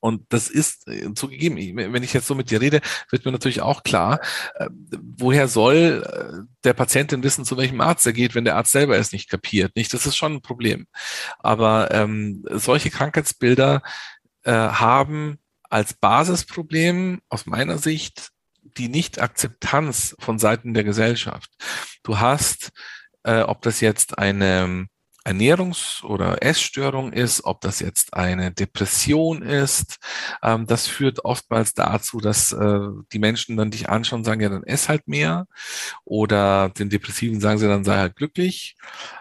und das ist äh, zugegeben, wenn ich jetzt so mit dir rede, wird mir natürlich auch klar, äh, woher soll äh, der Patientin wissen, zu welchem Arzt er geht, wenn der Arzt selber es nicht kapiert. Nicht, das ist schon ein Problem. Aber ähm, solche Krankheitsbilder äh, haben als Basisproblem aus meiner Sicht die Nicht-Akzeptanz von Seiten der Gesellschaft. Du hast, äh, ob das jetzt eine Ernährungs- oder Essstörung ist, ob das jetzt eine Depression ist. Ähm, das führt oftmals dazu, dass äh, die Menschen dann dich anschauen und sagen, ja, dann ess halt mehr. Oder den Depressiven sagen sie dann, sei halt glücklich.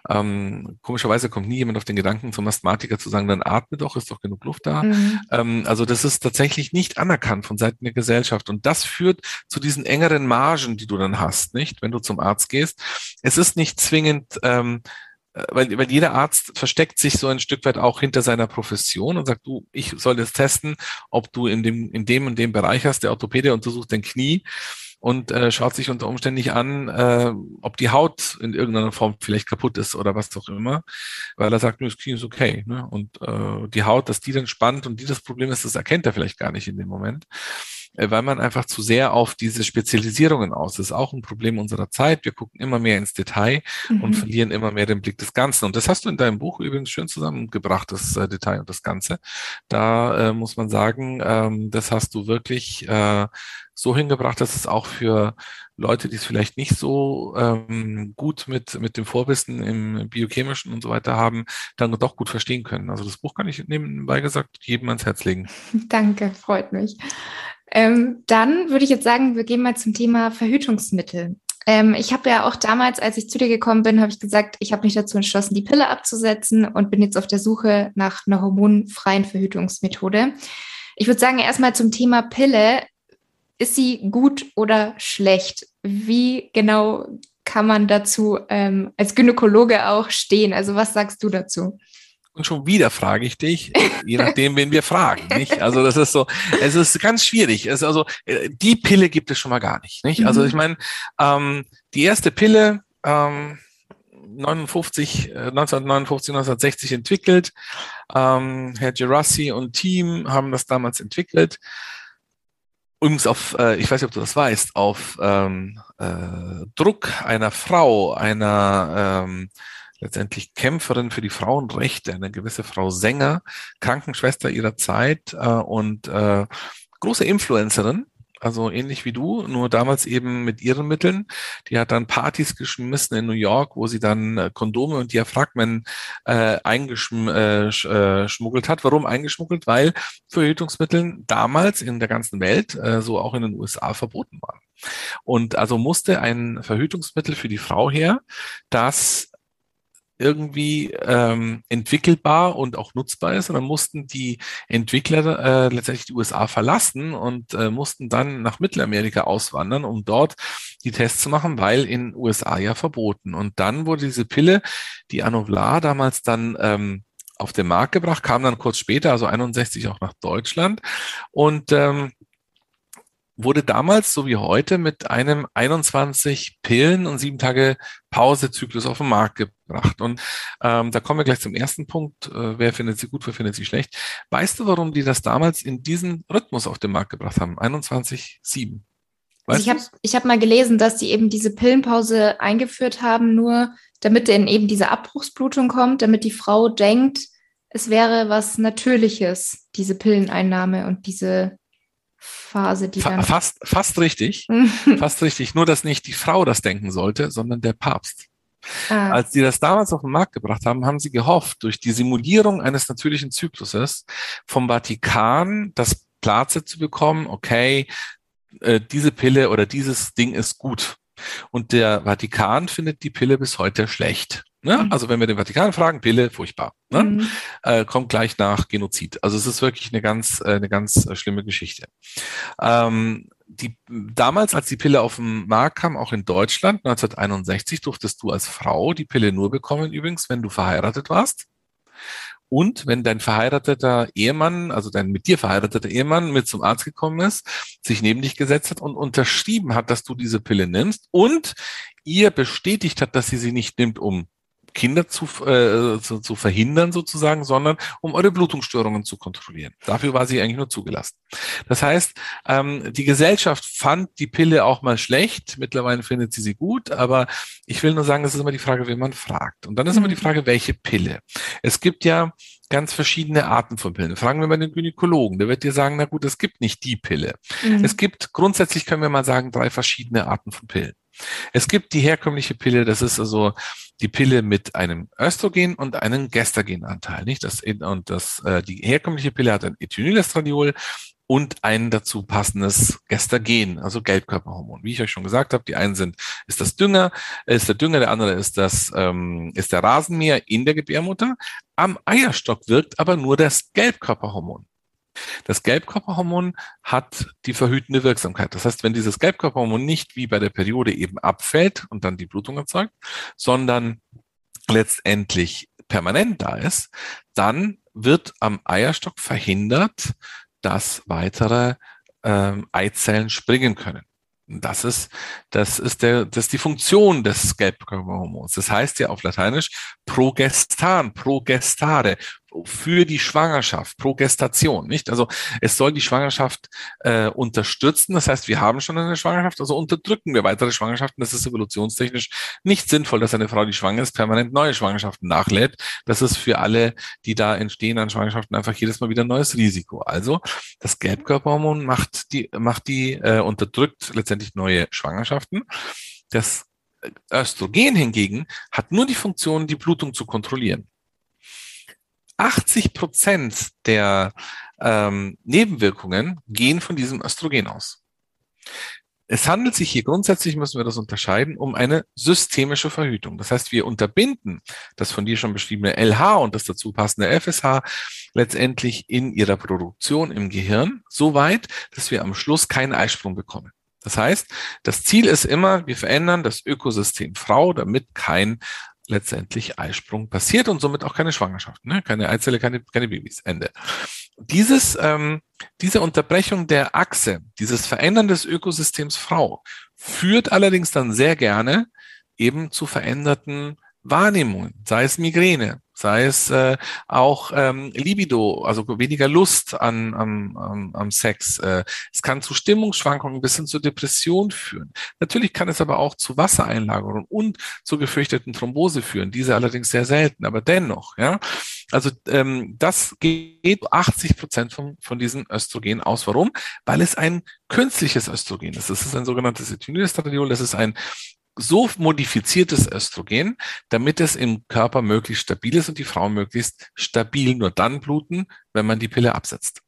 Ähm, komischerweise kommt nie jemand auf den Gedanken, zum Asthmatiker zu sagen, dann atme doch, ist doch genug Luft da. Mhm. Ähm, also das ist tatsächlich nicht anerkannt von Seiten der Gesellschaft. Und das führt zu diesen engeren Margen, die du dann hast, nicht? Wenn du zum Arzt gehst. Es ist nicht zwingend, ähm, äh, weil, weil jeder Arzt versteckt sich so ein Stück weit auch hinter seiner Profession und sagt, du, ich soll jetzt testen, ob du in dem, in dem und dem Bereich hast. Der Orthopäde untersucht dein Knie und äh, schaut sich unter Umständen nicht an, äh, ob die Haut in irgendeiner Form vielleicht kaputt ist oder was auch immer, weil er sagt, das Knie ist okay. Ne? Und äh, die Haut, dass die dann spannt und die das Problem ist, das erkennt er vielleicht gar nicht in dem Moment. Äh, weil man einfach zu sehr auf diese Spezialisierungen aus ist. Auch ein Problem unserer Zeit. Wir gucken immer mehr ins Detail mhm. und verlieren immer mehr den Blick des Ganzen. Und das hast du in deinem Buch übrigens schön zusammengebracht, das äh, Detail und das Ganze. Da äh, muss man sagen, ähm, das hast du wirklich äh, so hingebracht, dass es auch für Leute, die es vielleicht nicht so ähm, gut mit, mit dem Vorwissen im Biochemischen und so weiter haben, dann doch gut verstehen können. Also das Buch kann ich nebenbei gesagt jedem ans Herz legen. <laughs> Danke, freut mich. Ähm, dann würde ich jetzt sagen, wir gehen mal zum Thema Verhütungsmittel. Ähm, ich habe ja auch damals, als ich zu dir gekommen bin, habe ich gesagt, ich habe mich dazu entschlossen, die Pille abzusetzen und bin jetzt auf der Suche nach einer hormonfreien Verhütungsmethode. Ich würde sagen, erstmal zum Thema Pille. Ist sie gut oder schlecht? Wie genau kann man dazu ähm, als Gynäkologe auch stehen? Also was sagst du dazu? Und schon wieder frage ich dich, je nachdem, wen wir fragen, nicht? Also das ist so, es ist ganz schwierig. Es also äh, die Pille gibt es schon mal gar nicht, nicht? Also mhm. ich meine, ähm, die erste Pille ähm, 59, 1959, 1960 entwickelt. Ähm, Herr Gerassi und Team haben das damals entwickelt. Übrigens auf, äh, ich weiß nicht, ob du das weißt, auf ähm, äh, Druck einer Frau, einer ähm, letztendlich Kämpferin für die Frauenrechte, eine gewisse Frau Sänger, Krankenschwester ihrer Zeit äh, und äh, große Influencerin, also ähnlich wie du, nur damals eben mit ihren Mitteln. Die hat dann Partys geschmissen in New York, wo sie dann äh, Kondome und Diaphragmen äh, eingeschmuggelt äh, hat. Warum eingeschmuggelt? Weil Verhütungsmittel damals in der ganzen Welt, äh, so auch in den USA, verboten waren. Und also musste ein Verhütungsmittel für die Frau her, das irgendwie ähm, entwickelbar und auch nutzbar ist. Und dann mussten die Entwickler äh, letztendlich die USA verlassen und äh, mussten dann nach Mittelamerika auswandern, um dort die Tests zu machen, weil in USA ja verboten. Und dann wurde diese Pille, die Anovlar, damals dann ähm, auf den Markt gebracht, kam dann kurz später, also 61 auch nach Deutschland. Und ähm, wurde damals, so wie heute, mit einem 21 Pillen und sieben Tage Pausezyklus auf den Markt gebracht. Und ähm, da kommen wir gleich zum ersten Punkt. Äh, wer findet sie gut, wer findet sie schlecht? Weißt du, warum die das damals in diesen Rhythmus auf den Markt gebracht haben? 21-7. Also ich habe ich hab mal gelesen, dass die eben diese Pillenpause eingeführt haben, nur damit denn eben diese Abbruchsblutung kommt, damit die Frau denkt, es wäre was Natürliches, diese Pilleneinnahme und diese Phase, die dann. Fast, fast richtig. <laughs> fast richtig. Nur, dass nicht die Frau das denken sollte, sondern der Papst. Ah. Als die das damals auf den Markt gebracht haben, haben sie gehofft, durch die Simulierung eines natürlichen Zykluses vom Vatikan das Platze zu bekommen, okay, äh, diese Pille oder dieses Ding ist gut. Und der Vatikan findet die Pille bis heute schlecht. Ne? Mhm. Also wenn wir den Vatikan fragen, Pille, furchtbar. Ne? Mhm. Äh, kommt gleich nach Genozid. Also es ist wirklich eine ganz, äh, eine ganz äh, schlimme Geschichte. Ähm, die, damals, als die Pille auf den Markt kam, auch in Deutschland, 1961, durftest du als Frau die Pille nur bekommen, übrigens, wenn du verheiratet warst. Und wenn dein verheirateter Ehemann, also dein mit dir verheirateter Ehemann mit zum Arzt gekommen ist, sich neben dich gesetzt hat und unterschrieben hat, dass du diese Pille nimmst und ihr bestätigt hat, dass sie sie nicht nimmt, um Kinder zu, äh, zu, zu verhindern sozusagen, sondern um eure Blutungsstörungen zu kontrollieren. Dafür war sie eigentlich nur zugelassen. Das heißt, ähm, die Gesellschaft fand die Pille auch mal schlecht. Mittlerweile findet sie sie gut, aber ich will nur sagen, es ist immer die Frage, wen man fragt. Und dann ist immer die mhm. Frage, welche Pille. Es gibt ja ganz verschiedene Arten von Pillen. Fragen wir mal den Gynäkologen, der wird dir sagen, na gut, es gibt nicht die Pille. Mhm. Es gibt grundsätzlich, können wir mal sagen, drei verschiedene Arten von Pillen. Es gibt die herkömmliche Pille, das ist also die Pille mit einem Östrogen und einem Gestagenanteil, nicht? Das, und das, äh, die herkömmliche Pille hat ein Ethinylestradiol und ein dazu passendes Gestagen, also Gelbkörperhormon. Wie ich euch schon gesagt habe, die einen sind, ist das Dünger, ist der Dünger, der andere ist das, ähm, ist der Rasenmäher in der Gebärmutter. Am Eierstock wirkt aber nur das Gelbkörperhormon. Das Gelbkörperhormon hat die verhütende Wirksamkeit. Das heißt, wenn dieses Gelbkörperhormon nicht wie bei der Periode eben abfällt und dann die Blutung erzeugt, sondern letztendlich permanent da ist, dann wird am Eierstock verhindert, dass weitere ähm, Eizellen springen können. Das ist, das ist der, das ist die Funktion des Gelbkörperhormons. Das heißt ja auf Lateinisch progestan, progestare, für die Schwangerschaft, Progestation, nicht? Also es soll die Schwangerschaft äh, unterstützen. Das heißt, wir haben schon eine Schwangerschaft, also unterdrücken wir weitere Schwangerschaften. Das ist evolutionstechnisch nicht sinnvoll, dass eine Frau, die schwanger ist, permanent neue Schwangerschaften nachlädt. Das ist für alle, die da entstehen an Schwangerschaften, einfach jedes Mal wieder ein neues Risiko. Also das Gelbkörperhormon macht die, macht die, äh, unterdrückt letztendlich neue Schwangerschaften. Das Östrogen hingegen hat nur die Funktion, die Blutung zu kontrollieren. 80 Prozent der ähm, Nebenwirkungen gehen von diesem Östrogen aus. Es handelt sich hier grundsätzlich, müssen wir das unterscheiden, um eine systemische Verhütung. Das heißt, wir unterbinden das von dir schon beschriebene LH und das dazu passende FSH letztendlich in ihrer Produktion im Gehirn so weit, dass wir am Schluss keinen Eisprung bekommen. Das heißt, das Ziel ist immer, wir verändern das Ökosystem Frau, damit kein letztendlich Eisprung passiert und somit auch keine Schwangerschaft, ne? keine Eizelle, keine, keine Babys. Ende. Dieses, ähm, diese Unterbrechung der Achse, dieses Verändern des Ökosystems Frau führt allerdings dann sehr gerne eben zu veränderten Wahrnehmungen, sei es Migräne, sei es äh, auch ähm, Libido, also weniger Lust an, am, am, am Sex. Äh, es kann zu Stimmungsschwankungen bis hin zur Depression führen. Natürlich kann es aber auch zu Wassereinlagerungen und zu gefürchteten Thrombose führen. Diese allerdings sehr selten, aber dennoch. Ja, also ähm, das geht 80 Prozent von, von diesem Östrogen aus. Warum? Weil es ein künstliches Östrogen ist. Das ist ein sogenanntes Ethinylestradiol. Das ist ein so modifiziertes Östrogen, damit es im Körper möglichst stabil ist und die Frau möglichst stabil nur dann bluten, wenn man die Pille absetzt.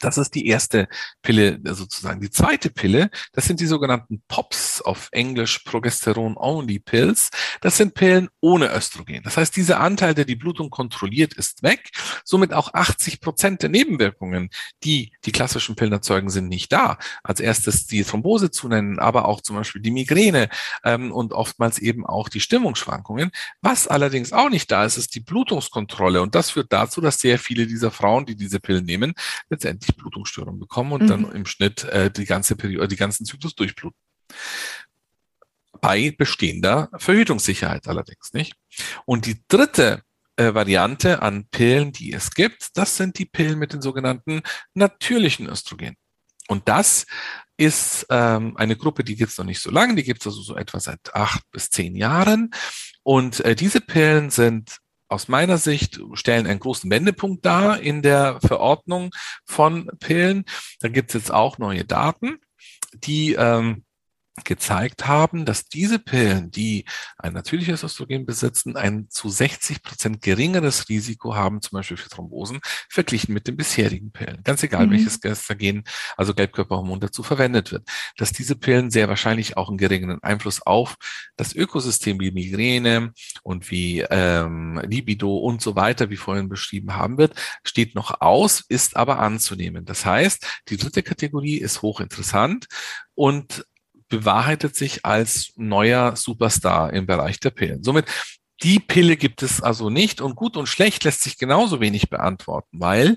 Das ist die erste Pille sozusagen. Die zweite Pille, das sind die sogenannten POPs, auf Englisch Progesteron-Only Pills. Das sind Pillen ohne Östrogen. Das heißt, dieser Anteil, der die Blutung kontrolliert, ist weg. Somit auch 80 Prozent der Nebenwirkungen, die die klassischen Pillen erzeugen, sind nicht da. Als erstes die Thrombose zu nennen, aber auch zum Beispiel die Migräne ähm, und oftmals eben auch die Stimmungsschwankungen. Was allerdings auch nicht da ist, ist die Blutungskontrolle. Und das führt dazu, dass sehr viele dieser Frauen, die diese Pillen nehmen, letztendlich regelmäßig Blutungsstörungen bekommen und mhm. dann im Schnitt äh, die ganze Periode, die ganzen Zyklus durchbluten. Bei bestehender Verhütungssicherheit allerdings, nicht? Und die dritte äh, Variante an Pillen, die es gibt, das sind die Pillen mit den sogenannten natürlichen Östrogen. Und das ist ähm, eine Gruppe, die gibt es noch nicht so lange, die gibt es also so etwa seit acht bis zehn Jahren. Und äh, diese Pillen sind aus meiner Sicht stellen einen großen Wendepunkt dar in der Verordnung von Pillen. Da gibt es jetzt auch neue Daten, die ähm, gezeigt haben, dass diese Pillen, die ein natürliches Östrogen besitzen, ein zu 60 Prozent geringeres Risiko haben, zum Beispiel für Thrombosen, verglichen mit den bisherigen Pillen. Ganz egal, mhm. welches Gestagen, also Gelbkörperhormon dazu verwendet wird. Dass diese Pillen sehr wahrscheinlich auch einen geringeren Einfluss auf das Ökosystem wie Migräne und wie ähm, Libido und so weiter, wie vorhin beschrieben haben wird, steht noch aus, ist aber anzunehmen. Das heißt, die dritte Kategorie ist hochinteressant und bewahrheitet sich als neuer Superstar im Bereich der Pillen. Somit die Pille gibt es also nicht und gut und schlecht lässt sich genauso wenig beantworten, weil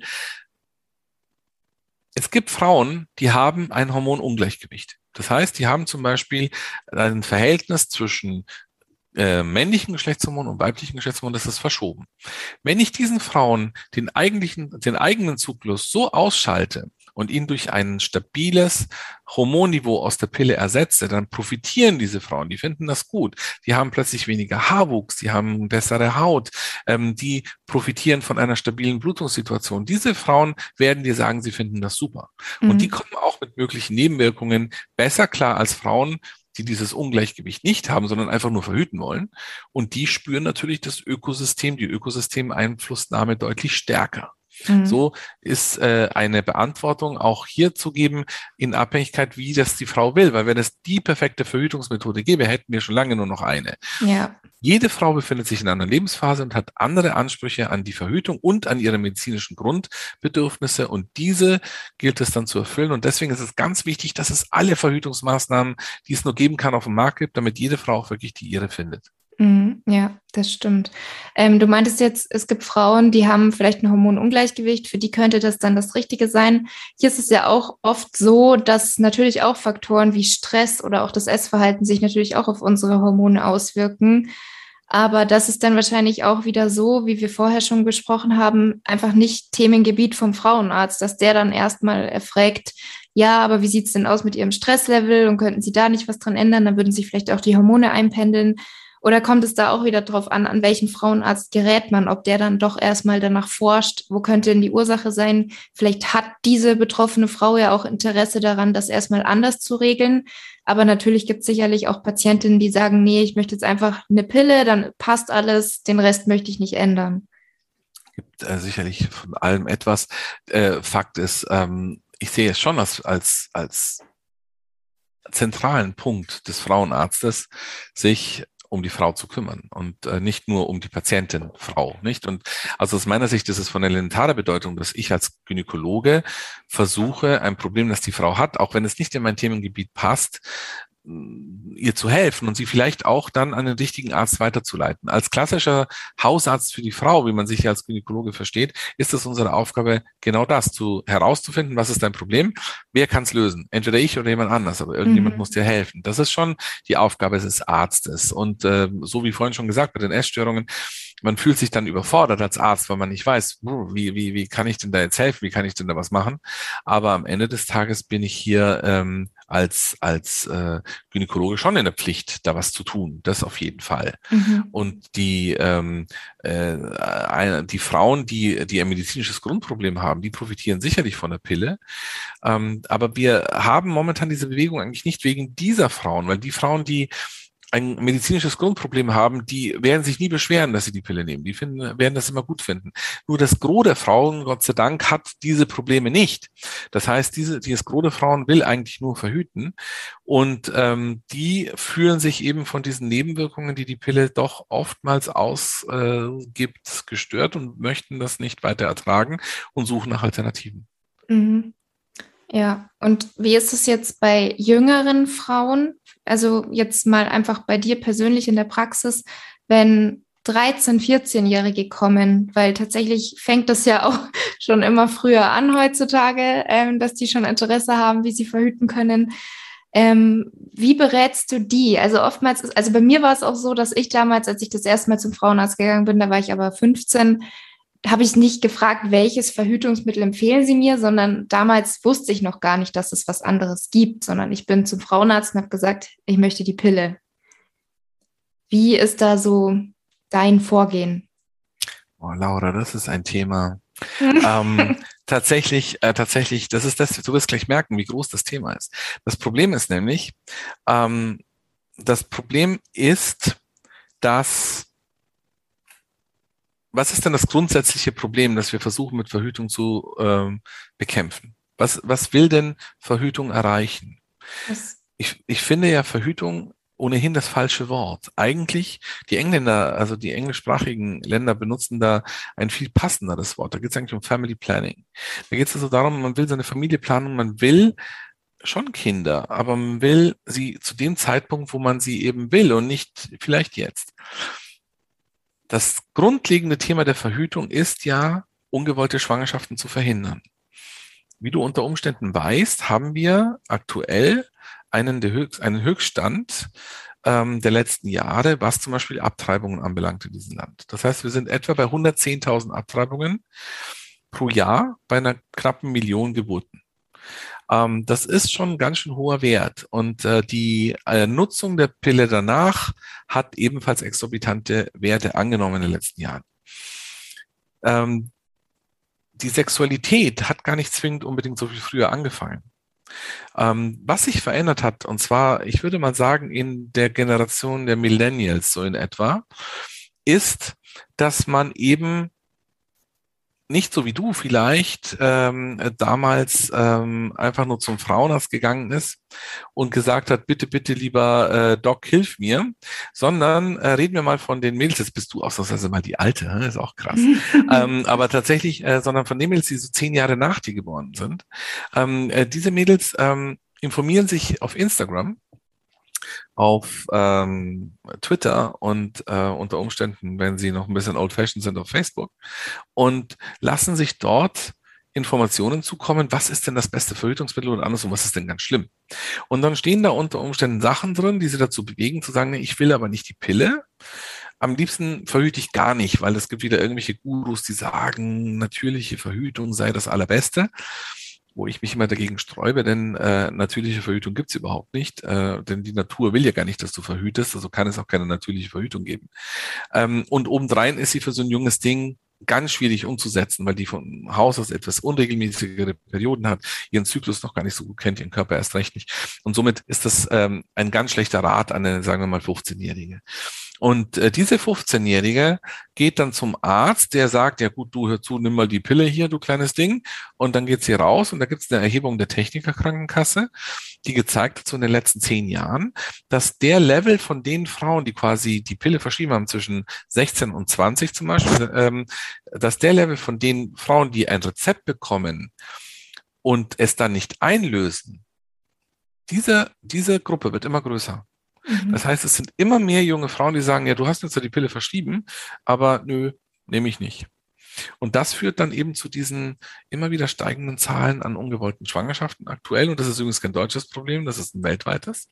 es gibt Frauen, die haben ein Hormonungleichgewicht. Das heißt, die haben zum Beispiel ein Verhältnis zwischen äh, männlichen Geschlechtshormon und weiblichen Geschlechtshormon, das ist verschoben. Wenn ich diesen Frauen den eigentlichen, den eigenen Zyklus so ausschalte, und ihn durch ein stabiles Hormonniveau aus der Pille ersetze, dann profitieren diese Frauen. Die finden das gut. Die haben plötzlich weniger Haarwuchs, die haben bessere Haut, ähm, die profitieren von einer stabilen Blutungssituation. Diese Frauen werden dir sagen, sie finden das super. Mhm. Und die kommen auch mit möglichen Nebenwirkungen besser klar als Frauen, die dieses Ungleichgewicht nicht haben, sondern einfach nur verhüten wollen. Und die spüren natürlich das Ökosystem, die Ökosystemeinflussnahme deutlich stärker. Mhm. So ist äh, eine Beantwortung auch hier zu geben in Abhängigkeit, wie das die Frau will. Weil wenn es die perfekte Verhütungsmethode gäbe, hätten wir schon lange nur noch eine. Ja. Jede Frau befindet sich in einer Lebensphase und hat andere Ansprüche an die Verhütung und an ihre medizinischen Grundbedürfnisse. Und diese gilt es dann zu erfüllen. Und deswegen ist es ganz wichtig, dass es alle Verhütungsmaßnahmen, die es nur geben kann, auf dem Markt gibt, damit jede Frau auch wirklich die ihre findet. Mhm, ja, das stimmt. Ähm, du meintest jetzt, es gibt Frauen, die haben vielleicht ein Hormonungleichgewicht, für die könnte das dann das Richtige sein. Hier ist es ja auch oft so, dass natürlich auch Faktoren wie Stress oder auch das Essverhalten sich natürlich auch auf unsere Hormone auswirken. Aber das ist dann wahrscheinlich auch wieder so, wie wir vorher schon gesprochen haben, einfach nicht Themengebiet vom Frauenarzt, dass der dann erstmal erfragt, ja, aber wie sieht's denn aus mit Ihrem Stresslevel und könnten Sie da nicht was dran ändern? Dann würden sich vielleicht auch die Hormone einpendeln. Oder kommt es da auch wieder drauf an, an welchen Frauenarzt gerät man, ob der dann doch erstmal danach forscht, wo könnte denn die Ursache sein? Vielleicht hat diese betroffene Frau ja auch Interesse daran, das erstmal anders zu regeln. Aber natürlich gibt es sicherlich auch Patientinnen, die sagen, nee, ich möchte jetzt einfach eine Pille, dann passt alles, den Rest möchte ich nicht ändern. Gibt äh, sicherlich von allem etwas. Äh, Fakt ist, ähm, ich sehe es schon als, als, als zentralen Punkt des Frauenarztes, sich um die Frau zu kümmern und äh, nicht nur um die Patientin Frau, nicht? Und also aus meiner Sicht ist es von elementarer Bedeutung, dass ich als Gynäkologe versuche, ein Problem, das die Frau hat, auch wenn es nicht in mein Themengebiet passt, ihr zu helfen und sie vielleicht auch dann an den richtigen Arzt weiterzuleiten. Als klassischer Hausarzt für die Frau, wie man sich als Gynäkologe versteht, ist es unsere Aufgabe, genau das zu herauszufinden, was ist dein Problem, wer kann es lösen, entweder ich oder jemand anders, aber irgendjemand mhm. muss dir helfen. Das ist schon die Aufgabe des Arztes. Und äh, so wie vorhin schon gesagt, bei den Essstörungen, man fühlt sich dann überfordert als Arzt, weil man nicht weiß, wie, wie, wie kann ich denn da jetzt helfen, wie kann ich denn da was machen. Aber am Ende des Tages bin ich hier ähm, als, als äh, Gynäkologe schon in der Pflicht, da was zu tun. Das auf jeden Fall. Mhm. Und die, ähm, äh, die Frauen, die, die ein medizinisches Grundproblem haben, die profitieren sicherlich von der Pille. Ähm, aber wir haben momentan diese Bewegung eigentlich nicht wegen dieser Frauen, weil die Frauen, die ein medizinisches Grundproblem haben, die werden sich nie beschweren, dass sie die Pille nehmen. Die finden, werden das immer gut finden. Nur das Gros der Frauen, Gott sei Dank, hat diese Probleme nicht. Das heißt, diese, dieses Gros der Frauen will eigentlich nur verhüten. Und ähm, die fühlen sich eben von diesen Nebenwirkungen, die die Pille doch oftmals ausgibt, äh, gestört und möchten das nicht weiter ertragen und suchen nach Alternativen. Mhm. Ja, und wie ist es jetzt bei jüngeren Frauen? Also jetzt mal einfach bei dir persönlich in der Praxis, wenn 13-, 14-Jährige kommen, weil tatsächlich fängt das ja auch <laughs> schon immer früher an heutzutage, ähm, dass die schon Interesse haben, wie sie verhüten können. Ähm, wie berätst du die? Also oftmals, ist, also bei mir war es auch so, dass ich damals, als ich das erste Mal zum Frauenarzt gegangen bin, da war ich aber 15, habe ich nicht gefragt, welches Verhütungsmittel empfehlen Sie mir, sondern damals wusste ich noch gar nicht, dass es was anderes gibt, sondern ich bin zum Frauenarzt und habe gesagt, ich möchte die Pille. Wie ist da so dein Vorgehen? Oh, Laura, das ist ein Thema. <laughs> ähm, tatsächlich, äh, tatsächlich, das ist das, du wirst gleich merken, wie groß das Thema ist. Das Problem ist nämlich, ähm, das Problem ist, dass was ist denn das grundsätzliche Problem, das wir versuchen mit Verhütung zu ähm, bekämpfen? Was, was will denn Verhütung erreichen? Ich, ich finde ja Verhütung ohnehin das falsche Wort. Eigentlich, die Engländer, also die englischsprachigen Länder benutzen da ein viel passenderes Wort. Da geht es eigentlich um Family Planning. Da geht es also darum, man will seine Familie planen, man will schon Kinder, aber man will sie zu dem Zeitpunkt, wo man sie eben will und nicht vielleicht jetzt. Das grundlegende Thema der Verhütung ist ja, ungewollte Schwangerschaften zu verhindern. Wie du unter Umständen weißt, haben wir aktuell einen, Höchst, einen Höchststand ähm, der letzten Jahre, was zum Beispiel Abtreibungen anbelangt in diesem Land. Das heißt, wir sind etwa bei 110.000 Abtreibungen pro Jahr bei einer knappen Million Geburten. Ähm, das ist schon ein ganz schön hoher Wert. Und äh, die äh, Nutzung der Pille danach hat ebenfalls exorbitante Werte angenommen in den letzten Jahren. Ähm, die Sexualität hat gar nicht zwingend unbedingt so viel früher angefangen. Ähm, was sich verändert hat, und zwar, ich würde mal sagen, in der Generation der Millennials so in etwa, ist, dass man eben nicht so wie du vielleicht ähm, damals ähm, einfach nur zum Frauenarzt gegangen ist und gesagt hat, bitte, bitte, lieber äh, Doc, hilf mir, sondern äh, reden wir mal von den Mädels, jetzt bist du ausnahmsweise mal die Alte, ne? ist auch krass, <laughs> ähm, aber tatsächlich, äh, sondern von den Mädels, die so zehn Jahre nach dir geboren sind. Ähm, äh, diese Mädels ähm, informieren sich auf Instagram auf ähm, Twitter und äh, unter Umständen, wenn sie noch ein bisschen old-fashioned sind, auf Facebook und lassen sich dort Informationen zukommen, was ist denn das beste Verhütungsmittel und andersrum, was ist denn ganz schlimm. Und dann stehen da unter Umständen Sachen drin, die sie dazu bewegen, zu sagen, nee, ich will aber nicht die Pille. Am liebsten verhüte ich gar nicht, weil es gibt wieder irgendwelche Gurus, die sagen, natürliche Verhütung sei das Allerbeste wo ich mich immer dagegen sträube, denn äh, natürliche Verhütung gibt's überhaupt nicht, äh, denn die Natur will ja gar nicht, dass du verhütest, also kann es auch keine natürliche Verhütung geben. Ähm, und obendrein ist sie für so ein junges Ding ganz schwierig umzusetzen, weil die von Haus aus etwas unregelmäßigere Perioden hat, ihren Zyklus noch gar nicht so gut kennt, ihren Körper erst recht nicht. Und somit ist das ähm, ein ganz schlechter Rat an eine, sagen wir mal, 15-Jährige. Und äh, diese 15-Jährige geht dann zum Arzt, der sagt, ja gut, du hör zu, nimm mal die Pille hier, du kleines Ding. Und dann geht sie raus und da gibt es eine Erhebung der Technikerkrankenkasse, die gezeigt hat, so in den letzten zehn Jahren, dass der Level von den Frauen, die quasi die Pille verschrieben haben, zwischen 16 und 20 zum Beispiel, ähm, dass der Level von den Frauen, die ein Rezept bekommen und es dann nicht einlösen, diese, diese Gruppe wird immer größer. Mhm. Das heißt, es sind immer mehr junge Frauen, die sagen, ja, du hast jetzt ja die Pille verschrieben, aber nö, nehme ich nicht. Und das führt dann eben zu diesen immer wieder steigenden Zahlen an ungewollten Schwangerschaften aktuell. Und das ist übrigens kein deutsches Problem, das ist ein weltweites.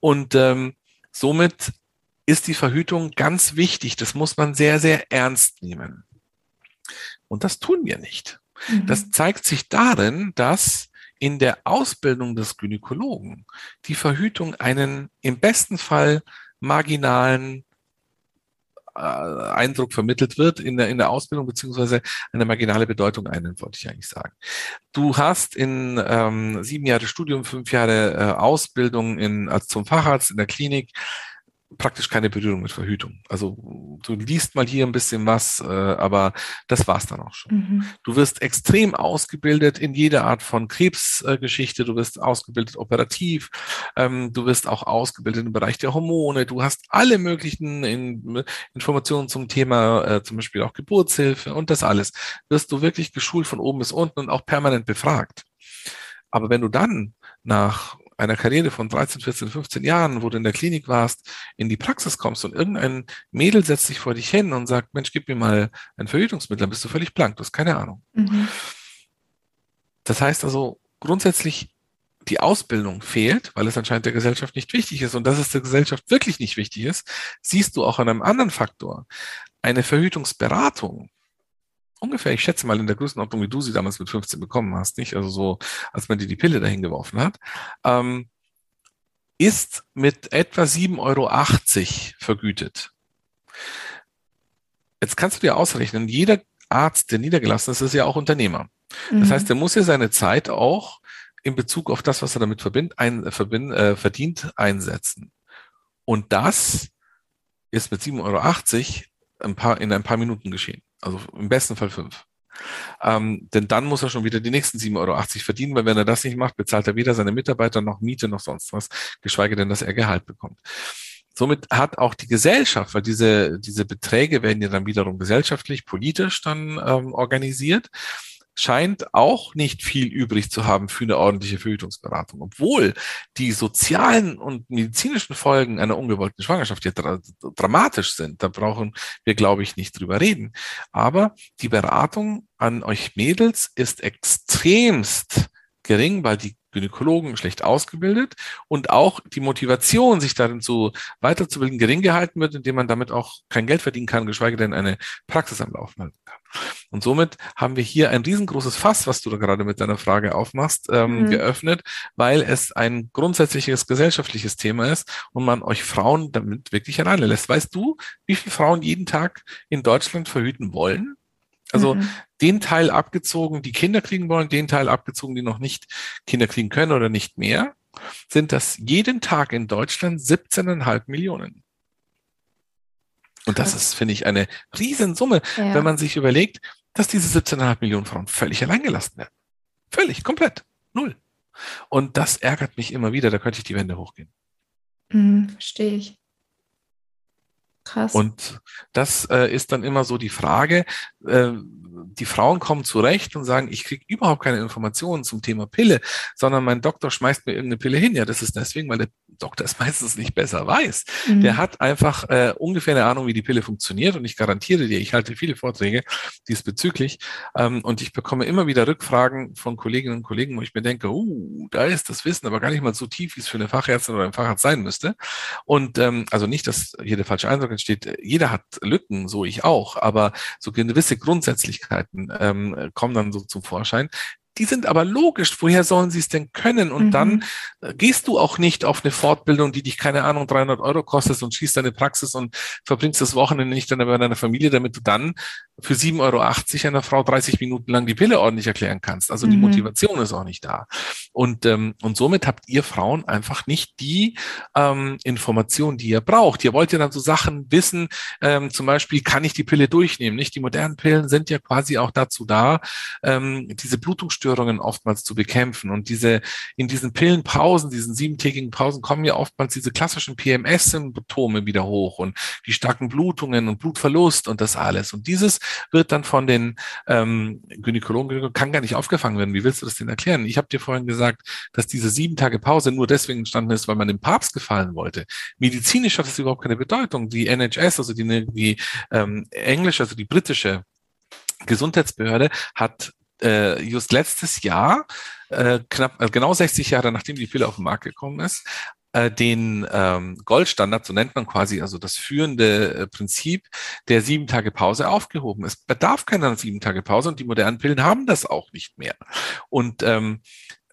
Und ähm, somit ist die Verhütung ganz wichtig. Das muss man sehr, sehr ernst nehmen. Und das tun wir nicht. Mhm. Das zeigt sich darin, dass in der Ausbildung des Gynäkologen die Verhütung einen im besten Fall marginalen äh, Eindruck vermittelt wird in der, in der Ausbildung, beziehungsweise eine marginale Bedeutung einnimmt, wollte ich eigentlich sagen. Du hast in ähm, sieben Jahre Studium, fünf Jahre äh, Ausbildung in, als zum Facharzt in der Klinik praktisch keine Berührung mit Verhütung. Also du liest mal hier ein bisschen was, äh, aber das war's dann auch schon. Mhm. Du wirst extrem ausgebildet in jeder Art von Krebsgeschichte, äh, du wirst ausgebildet operativ, ähm, du wirst auch ausgebildet im Bereich der Hormone, du hast alle möglichen in, Informationen zum Thema, äh, zum Beispiel auch Geburtshilfe und das alles. Wirst du wirklich geschult von oben bis unten und auch permanent befragt. Aber wenn du dann nach einer Karriere von 13, 14, 15 Jahren, wo du in der Klinik warst, in die Praxis kommst und irgendein Mädel setzt sich vor dich hin und sagt, Mensch, gib mir mal ein Verhütungsmittel, dann bist du völlig blank, du hast keine Ahnung. Mhm. Das heißt also, grundsätzlich die Ausbildung fehlt, weil es anscheinend der Gesellschaft nicht wichtig ist und dass es der Gesellschaft wirklich nicht wichtig ist, siehst du auch an einem anderen Faktor. Eine Verhütungsberatung ungefähr, ich schätze mal in der Größenordnung, wie du sie damals mit 15 bekommen hast, nicht? Also so, als man dir die Pille dahin geworfen hat, ähm, ist mit etwa 7,80 Euro vergütet. Jetzt kannst du dir ausrechnen, jeder Arzt, der niedergelassen ist, ist ja auch Unternehmer. Mhm. Das heißt, er muss ja seine Zeit auch in Bezug auf das, was er damit verbind, ein, verbind, äh, verdient, einsetzen. Und das ist mit 7,80 Euro ein paar, in ein paar Minuten geschehen. Also im besten Fall fünf. Ähm, denn dann muss er schon wieder die nächsten 7,80 Euro verdienen, weil wenn er das nicht macht, bezahlt er weder seine Mitarbeiter noch Miete noch sonst was, geschweige denn, dass er Gehalt bekommt. Somit hat auch die Gesellschaft, weil diese, diese Beträge werden ja dann wiederum gesellschaftlich, politisch dann ähm, organisiert, scheint auch nicht viel übrig zu haben für eine ordentliche Verhütungsberatung, obwohl die sozialen und medizinischen Folgen einer ungewollten Schwangerschaft ja dra dramatisch sind. Da brauchen wir, glaube ich, nicht drüber reden. Aber die Beratung an euch Mädels ist extremst gering, weil die Gynäkologen schlecht ausgebildet und auch die Motivation, sich darin zu weiterzubilden, gering gehalten wird, indem man damit auch kein Geld verdienen kann, geschweige denn eine Praxis am Laufen halten kann. Und somit haben wir hier ein riesengroßes Fass, was du da gerade mit deiner Frage aufmachst, ähm, mhm. geöffnet, weil es ein grundsätzliches gesellschaftliches Thema ist und man euch Frauen damit wirklich alleine lässt. Weißt du, wie viele Frauen jeden Tag in Deutschland verhüten wollen? Also mhm. den Teil abgezogen, die Kinder kriegen wollen, den Teil abgezogen, die noch nicht Kinder kriegen können oder nicht mehr, sind das jeden Tag in Deutschland 17,5 Millionen. Und das ist, finde ich, eine Riesensumme, ja. wenn man sich überlegt, dass diese 17,5 Millionen Frauen völlig alleingelassen werden. Völlig, komplett. Null. Und das ärgert mich immer wieder, da könnte ich die Wände hochgehen. Mhm, verstehe ich. Krass. Und das äh, ist dann immer so die Frage, äh, die Frauen kommen zurecht und sagen, ich kriege überhaupt keine Informationen zum Thema Pille, sondern mein Doktor schmeißt mir irgendeine Pille hin. Ja, das ist deswegen, weil der Doktor es <laughs> meistens nicht besser weiß. Mhm. Der hat einfach äh, ungefähr eine Ahnung, wie die Pille funktioniert und ich garantiere dir, ich halte viele Vorträge diesbezüglich ähm, und ich bekomme immer wieder Rückfragen von Kolleginnen und Kollegen, wo ich mir denke, uh, da ist das Wissen aber gar nicht mal so tief, wie es für eine Fachärztin oder ein Facharzt sein müsste. Und ähm, also nicht, dass hier der falsche Eindruck entsteht, jeder hat Lücken, so ich auch, aber so gewisse Grundsätzlichkeiten ähm, kommen dann so zum Vorschein, die sind aber logisch. Woher sollen sie es denn können? Und mhm. dann äh, gehst du auch nicht auf eine Fortbildung, die dich, keine Ahnung, 300 Euro kostet und schießt deine Praxis und verbringst das Wochenende nicht dann bei deiner Familie, damit du dann für 7,80 Euro einer Frau 30 Minuten lang die Pille ordentlich erklären kannst. Also mhm. die Motivation ist auch nicht da. Und, ähm, und somit habt ihr Frauen einfach nicht die ähm, Information, die ihr braucht. Ihr wollt ja dann so Sachen wissen, ähm, zum Beispiel, kann ich die Pille durchnehmen? Nicht? Die modernen Pillen sind ja quasi auch dazu da, ähm, diese Blutungsstörungen oftmals zu bekämpfen. Und diese in diesen Pillenpausen, diesen siebentägigen Pausen, kommen ja oftmals diese klassischen PMS-Symptome wieder hoch und die starken Blutungen und Blutverlust und das alles. Und dieses wird dann von den ähm, Gynäkologen, kann gar nicht aufgefangen werden. Wie willst du das denn erklären? Ich habe dir vorhin gesagt, dass diese sieben Tage Pause nur deswegen entstanden ist, weil man dem Papst gefallen wollte. Medizinisch hat es überhaupt keine Bedeutung. Die NHS, also die, die ähm, englische, also die britische Gesundheitsbehörde hat äh, just letztes Jahr, äh, knapp äh, genau 60 Jahre nachdem die Pille auf den Markt gekommen ist, äh, den ähm, Goldstandard, so nennt man quasi also das führende äh, Prinzip der sieben Tage Pause aufgehoben. Es bedarf keiner sieben Tage Pause und die modernen Pillen haben das auch nicht mehr. Und ähm,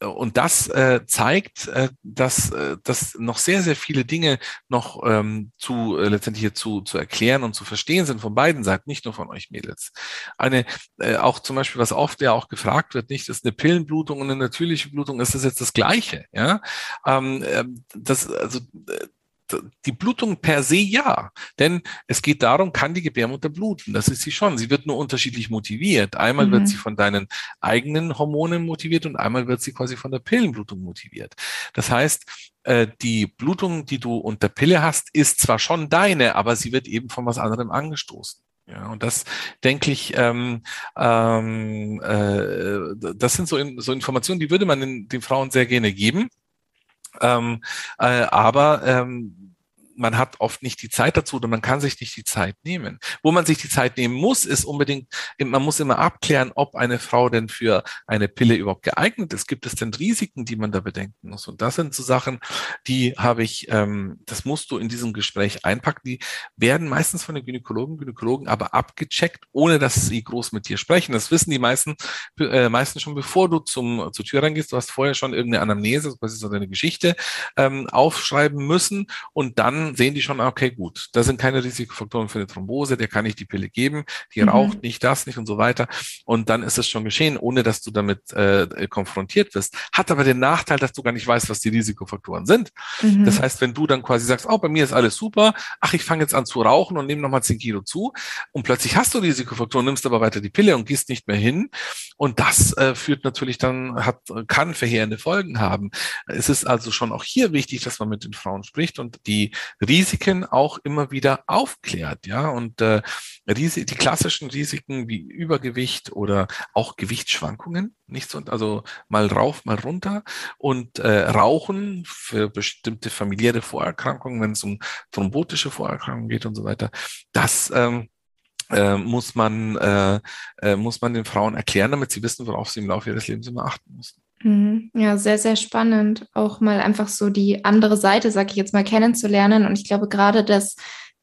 und das äh, zeigt, äh, dass, äh, dass noch sehr, sehr viele Dinge noch ähm, zu äh, letztendlich hier zu, zu erklären und zu verstehen sind von beiden Seiten, nicht nur von euch Mädels. Eine, äh, auch zum Beispiel, was oft ja auch gefragt wird, nicht, ist eine Pillenblutung und eine natürliche Blutung, ist das jetzt das Gleiche? Ja, ähm, äh, das, also äh, die Blutung per se ja, denn es geht darum, kann die Gebärmutter bluten? Das ist sie schon. Sie wird nur unterschiedlich motiviert. Einmal mhm. wird sie von deinen eigenen Hormonen motiviert und einmal wird sie quasi von der Pillenblutung motiviert. Das heißt, äh, die Blutung, die du unter Pille hast, ist zwar schon deine, aber sie wird eben von was anderem angestoßen. Ja, und das denke ich, ähm, ähm, äh, das sind so, in, so Informationen, die würde man den, den Frauen sehr gerne geben. Ähm, äh, aber ähm, man hat oft nicht die Zeit dazu oder man kann sich nicht die Zeit nehmen. Wo man sich die Zeit nehmen muss, ist unbedingt, man muss immer abklären, ob eine Frau denn für eine Pille überhaupt geeignet ist. Gibt es denn Risiken, die man da bedenken muss? Und das sind so Sachen, die habe ich, ähm, das musst du in diesem Gespräch einpacken. Die werden meistens von den Gynäkologen, Gynäkologen aber abgecheckt, ohne dass sie groß mit dir sprechen. Das wissen die meisten, äh, meisten schon, bevor du zum, zur Tür reingehst. Du hast vorher schon irgendeine Anamnese, quasi so deine Geschichte ähm, aufschreiben müssen und dann sehen die schon, okay, gut, da sind keine Risikofaktoren für eine Thrombose, der kann ich die Pille geben, die mhm. raucht nicht das, nicht und so weiter. Und dann ist es schon geschehen, ohne dass du damit äh, konfrontiert wirst. Hat aber den Nachteil, dass du gar nicht weißt, was die Risikofaktoren sind. Mhm. Das heißt, wenn du dann quasi sagst, oh, bei mir ist alles super, ach, ich fange jetzt an zu rauchen und nehme nochmal 10 Kilo zu und plötzlich hast du Risikofaktoren, nimmst aber weiter die Pille und gehst nicht mehr hin. Und das äh, führt natürlich dann, hat, kann verheerende Folgen haben. Es ist also schon auch hier wichtig, dass man mit den Frauen spricht und die Risiken auch immer wieder aufklärt, ja, und äh, die klassischen Risiken wie Übergewicht oder auch Gewichtsschwankungen, nicht so, also mal rauf, mal runter und äh, Rauchen für bestimmte familiäre Vorerkrankungen, wenn es um thrombotische Vorerkrankungen geht und so weiter, das ähm, äh, muss man äh, äh, muss man den Frauen erklären, damit sie wissen, worauf sie im Laufe ihres Lebens immer achten müssen. Mhm. Ja, sehr, sehr spannend, auch mal einfach so die andere Seite, sag ich jetzt mal, kennenzulernen. Und ich glaube, gerade das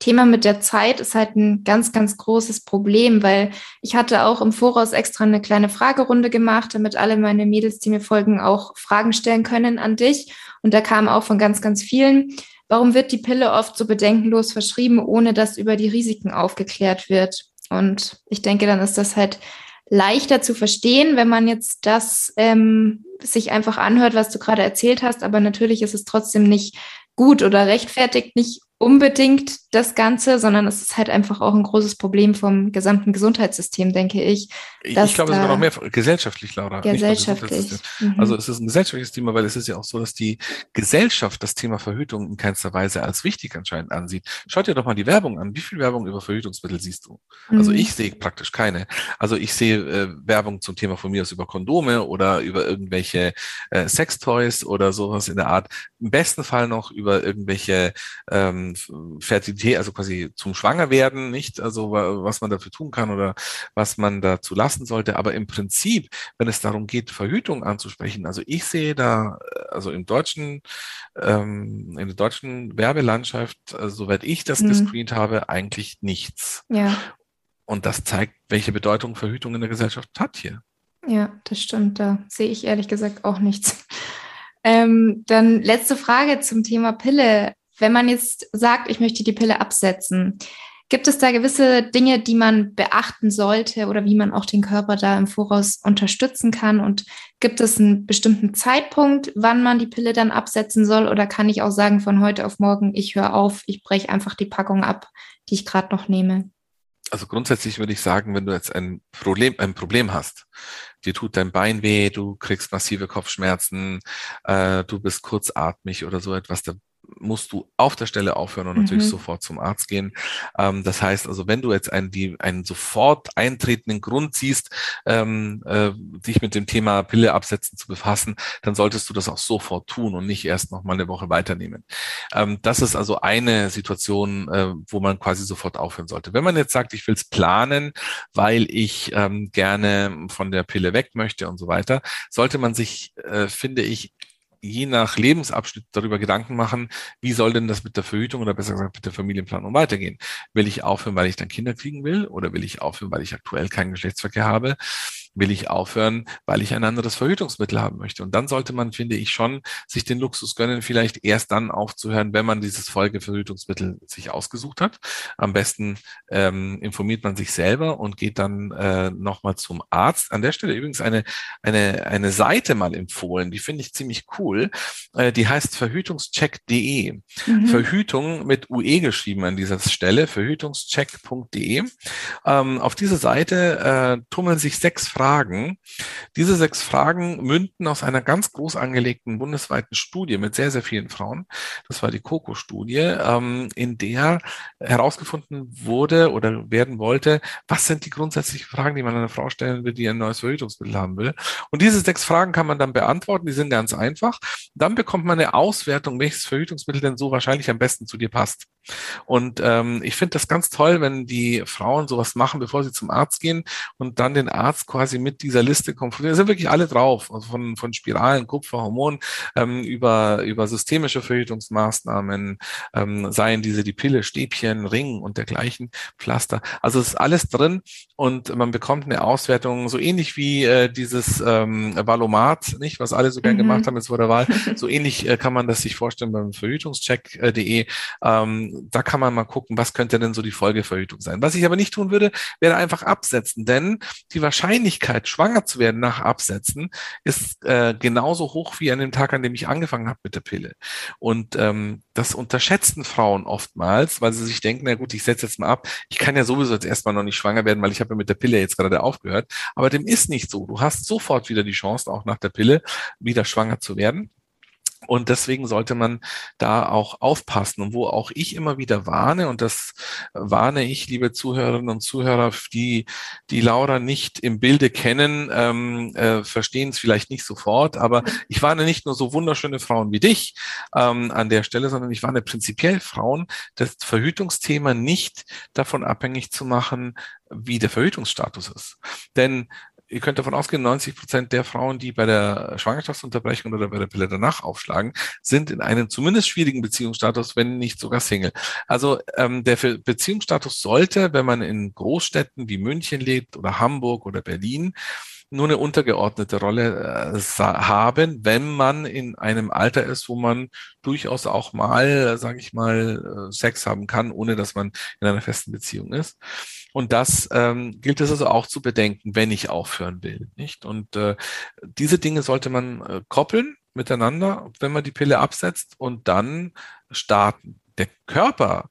Thema mit der Zeit ist halt ein ganz, ganz großes Problem, weil ich hatte auch im Voraus extra eine kleine Fragerunde gemacht, damit alle meine Mädels, die mir folgen, auch Fragen stellen können an dich. Und da kam auch von ganz, ganz vielen, warum wird die Pille oft so bedenkenlos verschrieben, ohne dass über die Risiken aufgeklärt wird? Und ich denke, dann ist das halt leichter zu verstehen, wenn man jetzt das ähm, sich einfach anhört, was du gerade erzählt hast. Aber natürlich ist es trotzdem nicht gut oder rechtfertigt nicht unbedingt das Ganze, sondern es ist halt einfach auch ein großes Problem vom gesamten Gesundheitssystem, denke ich. Ich glaube sogar noch mehr gesellschaftlich, Laura. Gesellschaftlich. Mhm. Also es ist ein gesellschaftliches Thema, weil es ist ja auch so, dass die Gesellschaft das Thema Verhütung in keinster Weise als wichtig anscheinend ansieht. Schaut dir doch mal die Werbung an. Wie viel Werbung über Verhütungsmittel siehst du? Also mhm. Also ich sehe praktisch keine. Also ich sehe äh, Werbung zum Thema von mir aus über Kondome oder über irgendwelche äh, Sextoys oder sowas in der Art. Im besten Fall noch über irgendwelche ähm, Fertilität, also quasi zum Schwangerwerden, nicht? Also was man dafür tun kann oder was man dazu lassen sollte. Aber im Prinzip, wenn es darum geht, Verhütung anzusprechen, also ich sehe da, also im deutschen, ähm, in der deutschen Werbelandschaft, also soweit ich das mhm. gescreent habe, eigentlich nichts. Ja. Und das zeigt, welche Bedeutung Verhütung in der Gesellschaft hat hier. Ja, das stimmt. Da sehe ich ehrlich gesagt auch nichts. Ähm, dann letzte Frage zum Thema Pille. Wenn man jetzt sagt, ich möchte die Pille absetzen, gibt es da gewisse Dinge, die man beachten sollte oder wie man auch den Körper da im Voraus unterstützen kann? Und gibt es einen bestimmten Zeitpunkt, wann man die Pille dann absetzen soll? Oder kann ich auch sagen, von heute auf morgen, ich höre auf, ich breche einfach die Packung ab, die ich gerade noch nehme? Also grundsätzlich würde ich sagen, wenn du jetzt ein Problem, ein Problem hast, dir tut dein Bein weh, du kriegst massive Kopfschmerzen, äh, du bist kurzatmig oder so etwas, da musst du auf der Stelle aufhören und natürlich mhm. sofort zum Arzt gehen. Ähm, das heißt also, wenn du jetzt einen, die, einen sofort eintretenden Grund siehst, ähm, äh, dich mit dem Thema Pille absetzen zu befassen, dann solltest du das auch sofort tun und nicht erst noch mal eine Woche weiternehmen. Ähm, das ist also eine Situation, äh, wo man quasi sofort aufhören sollte. Wenn man jetzt sagt, ich will es planen, weil ich ähm, gerne von der Pille weg möchte und so weiter, sollte man sich, äh, finde ich, je nach Lebensabschnitt darüber Gedanken machen, wie soll denn das mit der Verhütung oder besser gesagt mit der Familienplanung weitergehen? Will ich aufhören, weil ich dann Kinder kriegen will oder will ich aufhören, weil ich aktuell keinen Geschlechtsverkehr habe? Will ich aufhören, weil ich ein anderes Verhütungsmittel haben möchte. Und dann sollte man, finde ich, schon sich den Luxus gönnen, vielleicht erst dann aufzuhören, wenn man dieses Folgeverhütungsmittel sich ausgesucht hat. Am besten ähm, informiert man sich selber und geht dann äh, nochmal zum Arzt. An der Stelle übrigens eine, eine, eine Seite mal empfohlen, die finde ich ziemlich cool. Äh, die heißt verhütungscheck.de. Mhm. Verhütung mit UE geschrieben an dieser Stelle, verhütungscheck.de. Ähm, auf dieser Seite äh, tummeln sich sechs Fragen Fragen. Diese sechs Fragen münden aus einer ganz groß angelegten bundesweiten Studie mit sehr, sehr vielen Frauen. Das war die COCO-Studie, ähm, in der herausgefunden wurde oder werden wollte, was sind die grundsätzlichen Fragen, die man einer Frau stellen will, die ein neues Verhütungsmittel haben will. Und diese sechs Fragen kann man dann beantworten, die sind ganz einfach. Dann bekommt man eine Auswertung, welches Verhütungsmittel denn so wahrscheinlich am besten zu dir passt. Und ähm, ich finde das ganz toll, wenn die Frauen sowas machen, bevor sie zum Arzt gehen und dann den Arzt quasi quasi mit dieser Liste konfrontiert. Da sind wirklich alle drauf, also von, von Spiralen, Kupfer, Hormonen, ähm, über, über systemische Verhütungsmaßnahmen, ähm, seien diese die Pille, Stäbchen, Ring und dergleichen, Pflaster. Also es ist alles drin und man bekommt eine Auswertung, so ähnlich wie äh, dieses ähm, Valomat, nicht, was alle so gern mhm. gemacht haben jetzt vor der Wahl. <laughs> So ähnlich äh, kann man das sich vorstellen beim Verhütungscheck.de. Ähm, da kann man mal gucken, was könnte denn so die Folgeverhütung sein. Was ich aber nicht tun würde, wäre einfach absetzen, denn die Wahrscheinlichkeit, Wahrscheinlichkeit, schwanger zu werden nach Absetzen, ist äh, genauso hoch wie an dem Tag, an dem ich angefangen habe mit der Pille. Und ähm, das unterschätzen Frauen oftmals, weil sie sich denken, na gut, ich setze jetzt mal ab. Ich kann ja sowieso jetzt erstmal noch nicht schwanger werden, weil ich habe ja mit der Pille jetzt gerade aufgehört. Aber dem ist nicht so. Du hast sofort wieder die Chance, auch nach der Pille wieder schwanger zu werden. Und deswegen sollte man da auch aufpassen. Und wo auch ich immer wieder warne, und das warne ich, liebe Zuhörerinnen und Zuhörer, die die Laura nicht im Bilde kennen, ähm, äh, verstehen es vielleicht nicht sofort, aber ich warne nicht nur so wunderschöne Frauen wie dich ähm, an der Stelle, sondern ich warne prinzipiell Frauen, das Verhütungsthema nicht davon abhängig zu machen, wie der Verhütungsstatus ist. Denn ihr könnt davon ausgehen, 90 Prozent der Frauen, die bei der Schwangerschaftsunterbrechung oder bei der Pille danach aufschlagen, sind in einem zumindest schwierigen Beziehungsstatus, wenn nicht sogar Single. Also ähm, der Beziehungsstatus sollte, wenn man in Großstädten wie München lebt oder Hamburg oder Berlin, nur eine untergeordnete Rolle äh, haben, wenn man in einem Alter ist, wo man durchaus auch mal, sage ich mal, äh, Sex haben kann, ohne dass man in einer festen Beziehung ist. Und das ähm, gilt es also auch zu bedenken, wenn ich aufhören will, nicht? Und äh, diese Dinge sollte man äh, koppeln miteinander, wenn man die Pille absetzt und dann starten. Der Körper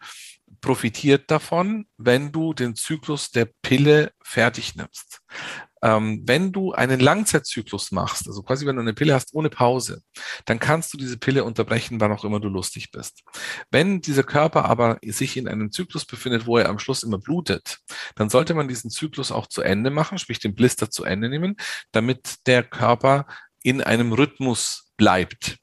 profitiert davon, wenn du den Zyklus der Pille fertig nimmst. Ähm, wenn du einen Langzeitzyklus machst, also quasi wenn du eine Pille hast ohne Pause, dann kannst du diese Pille unterbrechen, wann auch immer du lustig bist. Wenn dieser Körper aber sich in einem Zyklus befindet, wo er am Schluss immer blutet, dann sollte man diesen Zyklus auch zu Ende machen, sprich den Blister zu Ende nehmen, damit der Körper in einem Rhythmus bleibt.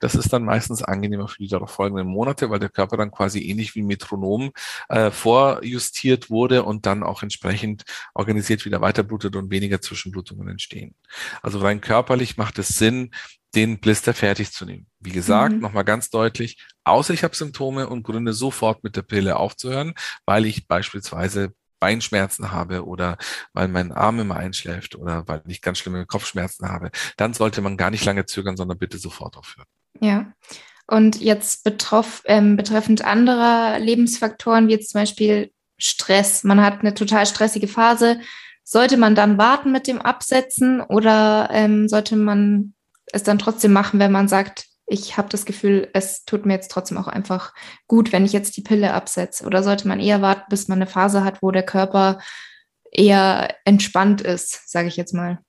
Das ist dann meistens angenehmer für die darauf folgenden Monate, weil der Körper dann quasi ähnlich wie Metronom äh, vorjustiert wurde und dann auch entsprechend organisiert wieder weiterblutet und weniger Zwischenblutungen entstehen. Also rein körperlich macht es Sinn, den Blister fertig zu nehmen. Wie gesagt, mhm. nochmal ganz deutlich, außer ich habe Symptome und Gründe sofort mit der Pille aufzuhören, weil ich beispielsweise Beinschmerzen habe oder weil mein Arm immer einschläft oder weil ich ganz schlimme Kopfschmerzen habe, dann sollte man gar nicht lange zögern, sondern bitte sofort aufhören. Ja. Und jetzt betroff, ähm, betreffend anderer Lebensfaktoren, wie jetzt zum Beispiel Stress. Man hat eine total stressige Phase. Sollte man dann warten mit dem Absetzen oder ähm, sollte man es dann trotzdem machen, wenn man sagt, ich habe das Gefühl, es tut mir jetzt trotzdem auch einfach gut, wenn ich jetzt die Pille absetze? Oder sollte man eher warten, bis man eine Phase hat, wo der Körper eher entspannt ist, sage ich jetzt mal?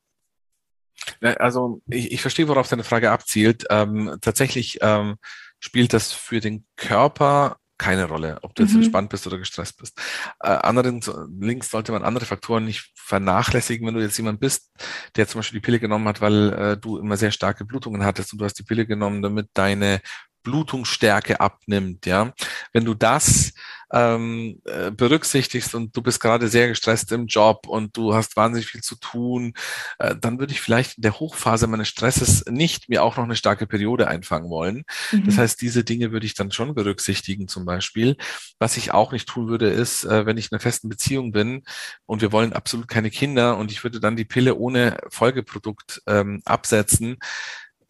Also ich, ich verstehe, worauf deine Frage abzielt. Ähm, tatsächlich ähm, spielt das für den Körper keine Rolle, ob du jetzt mhm. entspannt bist oder gestresst bist. Äh, allerdings links sollte man andere Faktoren nicht vernachlässigen, wenn du jetzt jemand bist, der zum Beispiel die Pille genommen hat, weil äh, du immer sehr starke Blutungen hattest und du hast die Pille genommen, damit deine Blutungsstärke abnimmt, ja. Wenn du das ähm, äh, berücksichtigst und du bist gerade sehr gestresst im Job und du hast wahnsinnig viel zu tun, äh, dann würde ich vielleicht in der Hochphase meines Stresses nicht mir auch noch eine starke Periode einfangen wollen. Mhm. Das heißt, diese Dinge würde ich dann schon berücksichtigen zum Beispiel. Was ich auch nicht tun würde, ist, äh, wenn ich in einer festen Beziehung bin und wir wollen absolut keine Kinder und ich würde dann die Pille ohne Folgeprodukt ähm, absetzen,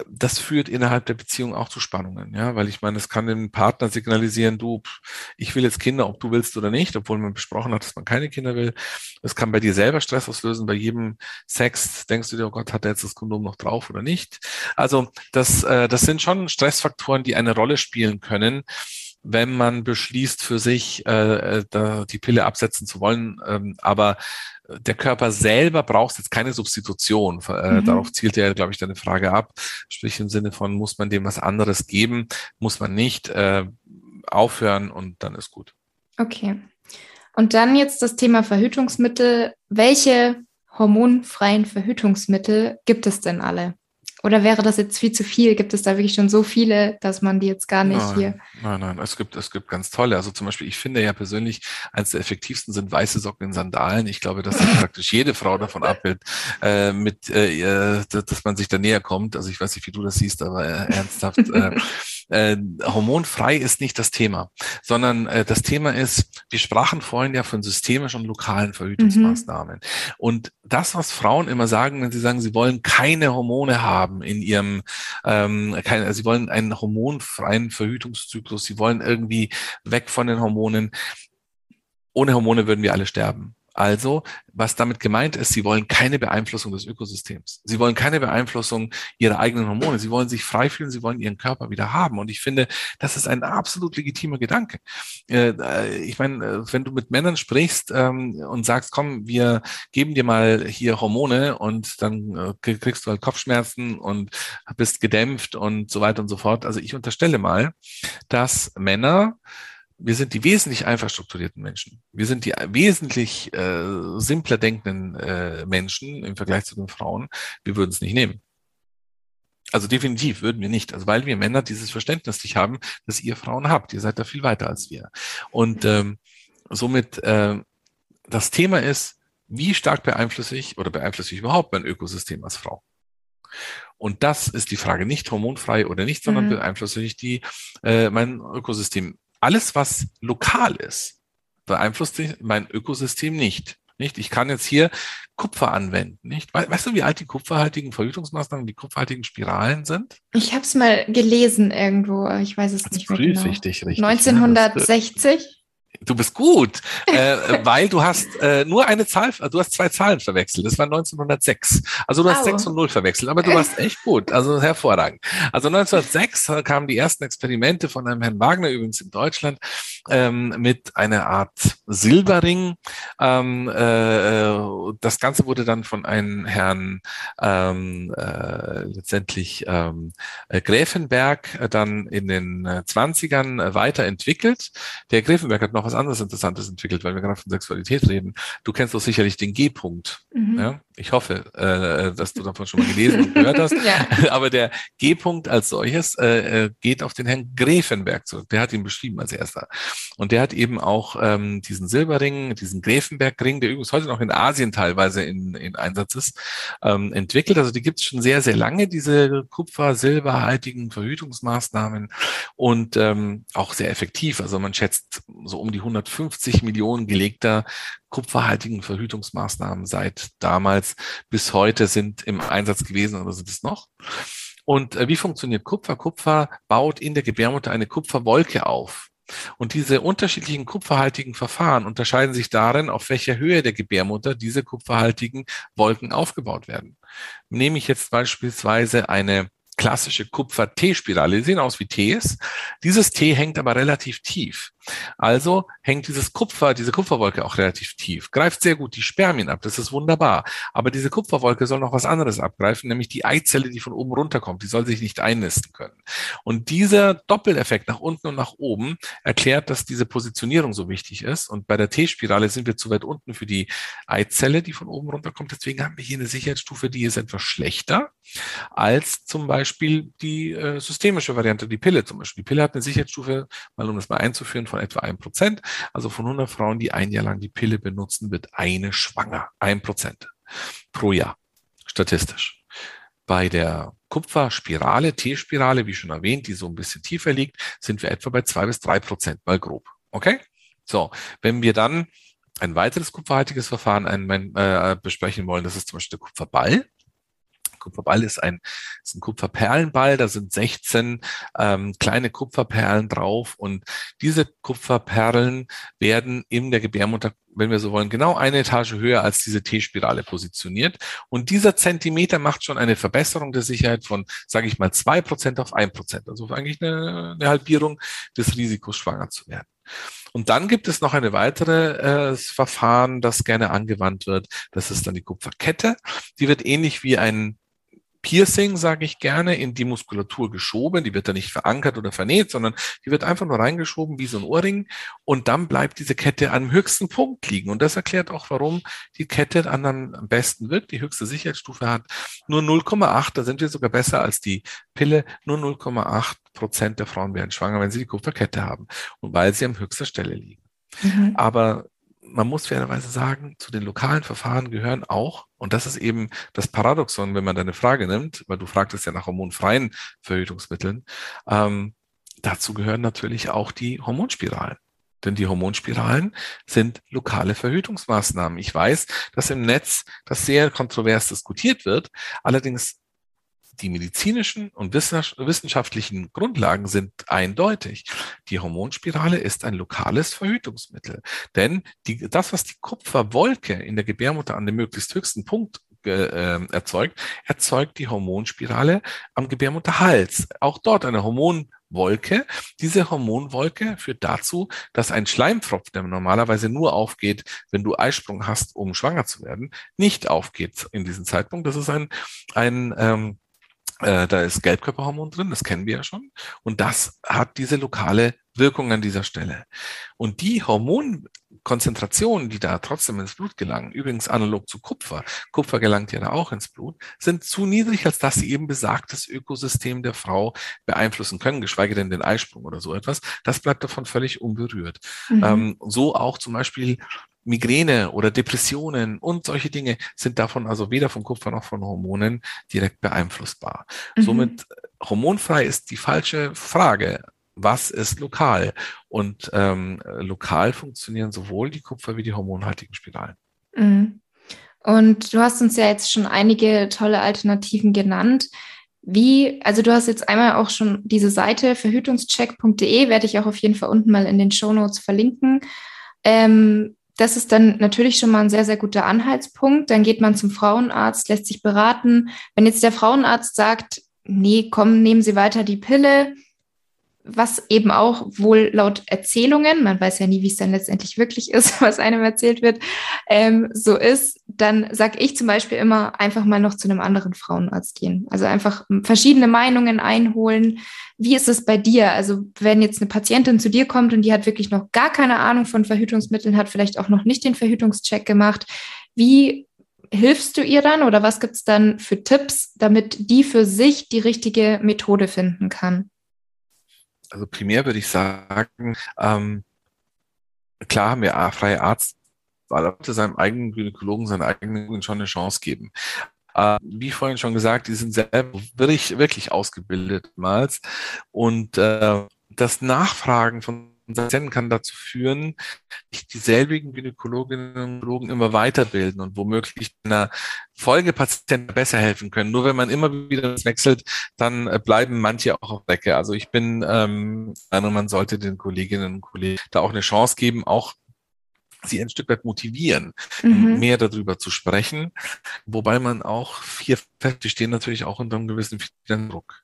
das führt innerhalb der Beziehung auch zu Spannungen, ja, weil ich meine, es kann dem Partner signalisieren, du, ich will jetzt Kinder, ob du willst oder nicht, obwohl man besprochen hat, dass man keine Kinder will. Es kann bei dir selber Stress auslösen, bei jedem Sex denkst du dir, oh Gott, hat er jetzt das Kondom noch drauf oder nicht? Also das, äh, das sind schon Stressfaktoren, die eine Rolle spielen können wenn man beschließt, für sich äh, äh die Pille absetzen zu wollen. Ähm, aber der Körper selber braucht jetzt keine Substitution. Äh, mhm. Darauf zielt ja, glaube ich, deine Frage ab. Sprich im Sinne von, muss man dem was anderes geben? Muss man nicht äh, aufhören und dann ist gut. Okay. Und dann jetzt das Thema Verhütungsmittel. Welche hormonfreien Verhütungsmittel gibt es denn alle? Oder wäre das jetzt viel zu viel? Gibt es da wirklich schon so viele, dass man die jetzt gar nicht nein, hier. Nein, nein, es gibt, es gibt ganz tolle. Also zum Beispiel, ich finde ja persönlich, eines der effektivsten sind weiße Socken in Sandalen. Ich glaube, dass <laughs> praktisch jede Frau davon abhält, äh, mit, äh, dass man sich da näher kommt. Also ich weiß nicht, wie du das siehst, aber äh, ernsthaft. Äh, hormonfrei ist nicht das Thema, sondern äh, das Thema ist, wir sprachen vorhin ja von systemischen und lokalen Verhütungsmaßnahmen. Mhm. Und das, was Frauen immer sagen, wenn sie sagen, sie wollen keine Hormone haben in ihrem, ähm, keine, sie wollen einen hormonfreien Verhütungszyklus, sie wollen irgendwie weg von den Hormonen. Ohne Hormone würden wir alle sterben. Also, was damit gemeint ist, sie wollen keine Beeinflussung des Ökosystems. Sie wollen keine Beeinflussung ihrer eigenen Hormone. Sie wollen sich frei fühlen, sie wollen ihren Körper wieder haben. Und ich finde, das ist ein absolut legitimer Gedanke. Äh, äh, ich meine, äh, wenn du mit Männern sprichst ähm, und sagst, komm, wir geben dir mal hier Hormone und dann kriegst du halt Kopfschmerzen und bist gedämpft und so weiter und so fort. Also ich unterstelle mal, dass Männer wir sind die wesentlich einfach strukturierten Menschen. Wir sind die wesentlich äh, simpler denkenden äh, Menschen im Vergleich zu den Frauen. Wir würden es nicht nehmen. Also definitiv würden wir nicht. Also weil wir Männer dieses Verständnis nicht haben, dass ihr Frauen habt. Ihr seid da viel weiter als wir. Und ähm, somit äh, das Thema ist, wie stark beeinflusse ich oder beeinflusse ich überhaupt mein Ökosystem als Frau? Und das ist die Frage, nicht hormonfrei oder nicht, sondern mhm. beeinflusse ich die äh, mein Ökosystem alles, was lokal ist, beeinflusst mein Ökosystem nicht. Nicht? Ich kann jetzt hier Kupfer anwenden. Nicht? Weißt du, wie alt die kupferhaltigen Verhütungsmaßnahmen, die kupferhaltigen Spiralen sind? Ich habe es mal gelesen irgendwo, ich weiß es das nicht mehr genau. richtig, richtig. 1960? Du bist gut, äh, weil du hast äh, nur eine Zahl, du hast zwei Zahlen verwechselt. Das war 1906. Also du hast Au. 6 und 0 verwechselt, aber du warst <laughs> echt gut, also hervorragend. Also 1906 kamen die ersten Experimente von einem Herrn Wagner übrigens in Deutschland ähm, mit einer Art Silberring. Ähm, äh, das Ganze wurde dann von einem Herrn ähm, äh, letztendlich ähm, äh, Gräfenberg äh, dann in den 20ern äh, weiterentwickelt. Der Gräfenberg hat noch was anderes Interessantes entwickelt, weil wir gerade von Sexualität reden. Du kennst doch sicherlich den G-Punkt. Mhm. Ja? Ich hoffe, äh, dass du davon schon mal gelesen und gehört hast. <laughs> ja. <laughs> Aber der G-Punkt als solches äh, geht auf den Herrn Gräfenberg zurück. Der hat ihn beschrieben als erster. Und der hat eben auch ähm, diesen Silberring, diesen Gräfenbergring, der übrigens heute noch in Asien teilweise in, in Einsatz ist, ähm, entwickelt. Also die gibt es schon sehr, sehr lange, diese Kupfer-Silberhaltigen Verhütungsmaßnahmen und ähm, auch sehr effektiv. Also man schätzt so um die 150 Millionen gelegter kupferhaltigen Verhütungsmaßnahmen seit damals bis heute sind im Einsatz gewesen oder sind es noch. Und äh, wie funktioniert Kupfer? Kupfer baut in der Gebärmutter eine Kupferwolke auf. Und diese unterschiedlichen kupferhaltigen Verfahren unterscheiden sich darin, auf welcher Höhe der Gebärmutter diese kupferhaltigen Wolken aufgebaut werden. Nehme ich jetzt beispielsweise eine klassische Kupfer-T-Spirale. Die sehen aus wie Ts. Dieses T hängt aber relativ tief. Also hängt dieses Kupfer, diese Kupferwolke auch relativ tief, greift sehr gut die Spermien ab, das ist wunderbar. Aber diese Kupferwolke soll noch was anderes abgreifen, nämlich die Eizelle, die von oben runterkommt, die soll sich nicht einnisten können. Und dieser Doppeleffekt nach unten und nach oben erklärt, dass diese Positionierung so wichtig ist. Und bei der T-Spirale sind wir zu weit unten für die Eizelle, die von oben runterkommt. Deswegen haben wir hier eine Sicherheitsstufe, die ist etwas schlechter als zum Beispiel die äh, systemische Variante, die Pille zum Beispiel. Die Pille hat eine Sicherheitsstufe, mal um das mal einzuführen, von etwa ein Prozent. Also von 100 Frauen, die ein Jahr lang die Pille benutzen, wird eine schwanger. Ein Prozent pro Jahr, statistisch. Bei der Kupferspirale, T-Spirale, wie schon erwähnt, die so ein bisschen tiefer liegt, sind wir etwa bei zwei bis drei Prozent, mal grob. Okay? So, wenn wir dann ein weiteres kupferhaltiges Verfahren ein, äh, besprechen wollen, das ist zum Beispiel der Kupferball. Kupferball ist ein, ist ein Kupferperlenball, da sind 16 ähm, kleine Kupferperlen drauf und diese Kupferperlen werden in der Gebärmutter wenn wir so wollen, genau eine Etage höher als diese T-Spirale positioniert. Und dieser Zentimeter macht schon eine Verbesserung der Sicherheit von, sage ich mal, zwei Prozent auf ein Prozent. Also eigentlich eine, eine Halbierung des Risikos, schwanger zu werden. Und dann gibt es noch eine weitere äh, Verfahren, das gerne angewandt wird. Das ist dann die Kupferkette. Die wird ähnlich wie ein Piercing, sage ich gerne, in die Muskulatur geschoben. Die wird da nicht verankert oder vernäht, sondern die wird einfach nur reingeschoben wie so ein Ohrring. Und dann bleibt diese Kette am höchsten Punkt liegen. Und das erklärt auch, warum die Kette dann am besten wirkt, die höchste Sicherheitsstufe hat. Nur 0,8, da sind wir sogar besser als die Pille. Nur 0,8 Prozent der Frauen werden schwanger, wenn sie die Kupferkette haben. Und weil sie am höchster Stelle liegen. Mhm. Aber man muss fairerweise sagen, zu den lokalen Verfahren gehören auch, und das ist eben das Paradoxon, wenn man deine Frage nimmt, weil du fragtest ja nach hormonfreien Verhütungsmitteln, ähm, dazu gehören natürlich auch die Hormonspiralen. Denn die Hormonspiralen sind lokale Verhütungsmaßnahmen. Ich weiß, dass im Netz das sehr kontrovers diskutiert wird. Allerdings die medizinischen und wissenschaftlichen Grundlagen sind eindeutig. Die Hormonspirale ist ein lokales Verhütungsmittel. Denn die, das, was die Kupferwolke in der Gebärmutter an dem möglichst höchsten Punkt äh, erzeugt, erzeugt die Hormonspirale am Gebärmutterhals. Auch dort eine Hormonwolke. Diese Hormonwolke führt dazu, dass ein Schleimfropf, der normalerweise nur aufgeht, wenn du Eisprung hast, um schwanger zu werden, nicht aufgeht in diesem Zeitpunkt. Das ist ein, ein ähm, äh, da ist Gelbkörperhormon drin, das kennen wir ja schon. Und das hat diese lokale Wirkung an dieser Stelle. Und die Hormonkonzentrationen, die da trotzdem ins Blut gelangen, übrigens analog zu Kupfer, Kupfer gelangt ja da auch ins Blut, sind zu niedrig, als dass sie eben besagtes Ökosystem der Frau beeinflussen können, geschweige denn den Eisprung oder so etwas. Das bleibt davon völlig unberührt. Mhm. Ähm, so auch zum Beispiel Migräne oder Depressionen und solche Dinge sind davon also weder vom Kupfer noch von Hormonen direkt beeinflussbar. Mhm. Somit äh, hormonfrei ist die falsche Frage. Was ist lokal? Und ähm, lokal funktionieren sowohl die Kupfer wie die hormonhaltigen Spiralen. Mhm. Und du hast uns ja jetzt schon einige tolle Alternativen genannt. Wie, also du hast jetzt einmal auch schon diese Seite verhütungscheck.de, werde ich auch auf jeden Fall unten mal in den Show Notes verlinken. Ähm, das ist dann natürlich schon mal ein sehr, sehr guter Anhaltspunkt. Dann geht man zum Frauenarzt, lässt sich beraten. Wenn jetzt der Frauenarzt sagt, nee, komm, nehmen Sie weiter die Pille, was eben auch wohl laut Erzählungen, man weiß ja nie, wie es dann letztendlich wirklich ist, <laughs> was einem erzählt wird, ähm, so ist, dann sage ich zum Beispiel immer einfach mal noch zu einem anderen Frauenarzt gehen. Also einfach verschiedene Meinungen einholen. Wie ist es bei dir? Also wenn jetzt eine Patientin zu dir kommt und die hat wirklich noch gar keine Ahnung von Verhütungsmitteln, hat vielleicht auch noch nicht den Verhütungscheck gemacht, wie hilfst du ihr dann oder was gibt es dann für Tipps, damit die für sich die richtige Methode finden kann? Also primär würde ich sagen, ähm, klar haben wir freie Arzt, weil er seinem eigenen Gynäkologen, seinen eigenen schon eine Chance geben. Äh, wie vorhin schon gesagt, die sind selber wirklich, wirklich ausgebildet damals. Und äh, das Nachfragen von Patienten kann dazu führen, sich dieselbigen Gynäkologinnen und Gynäkologen immer weiterbilden und womöglich einer Folgepatienten besser helfen können. Nur wenn man immer wieder wechselt, dann äh, bleiben manche auch auf Decke. Also ich bin ähm, man sollte den Kolleginnen und Kollegen da auch eine Chance geben, auch sie ein Stück weit motivieren, mhm. mehr darüber zu sprechen, wobei man auch vier Feste stehen natürlich auch unter einem gewissen Druck.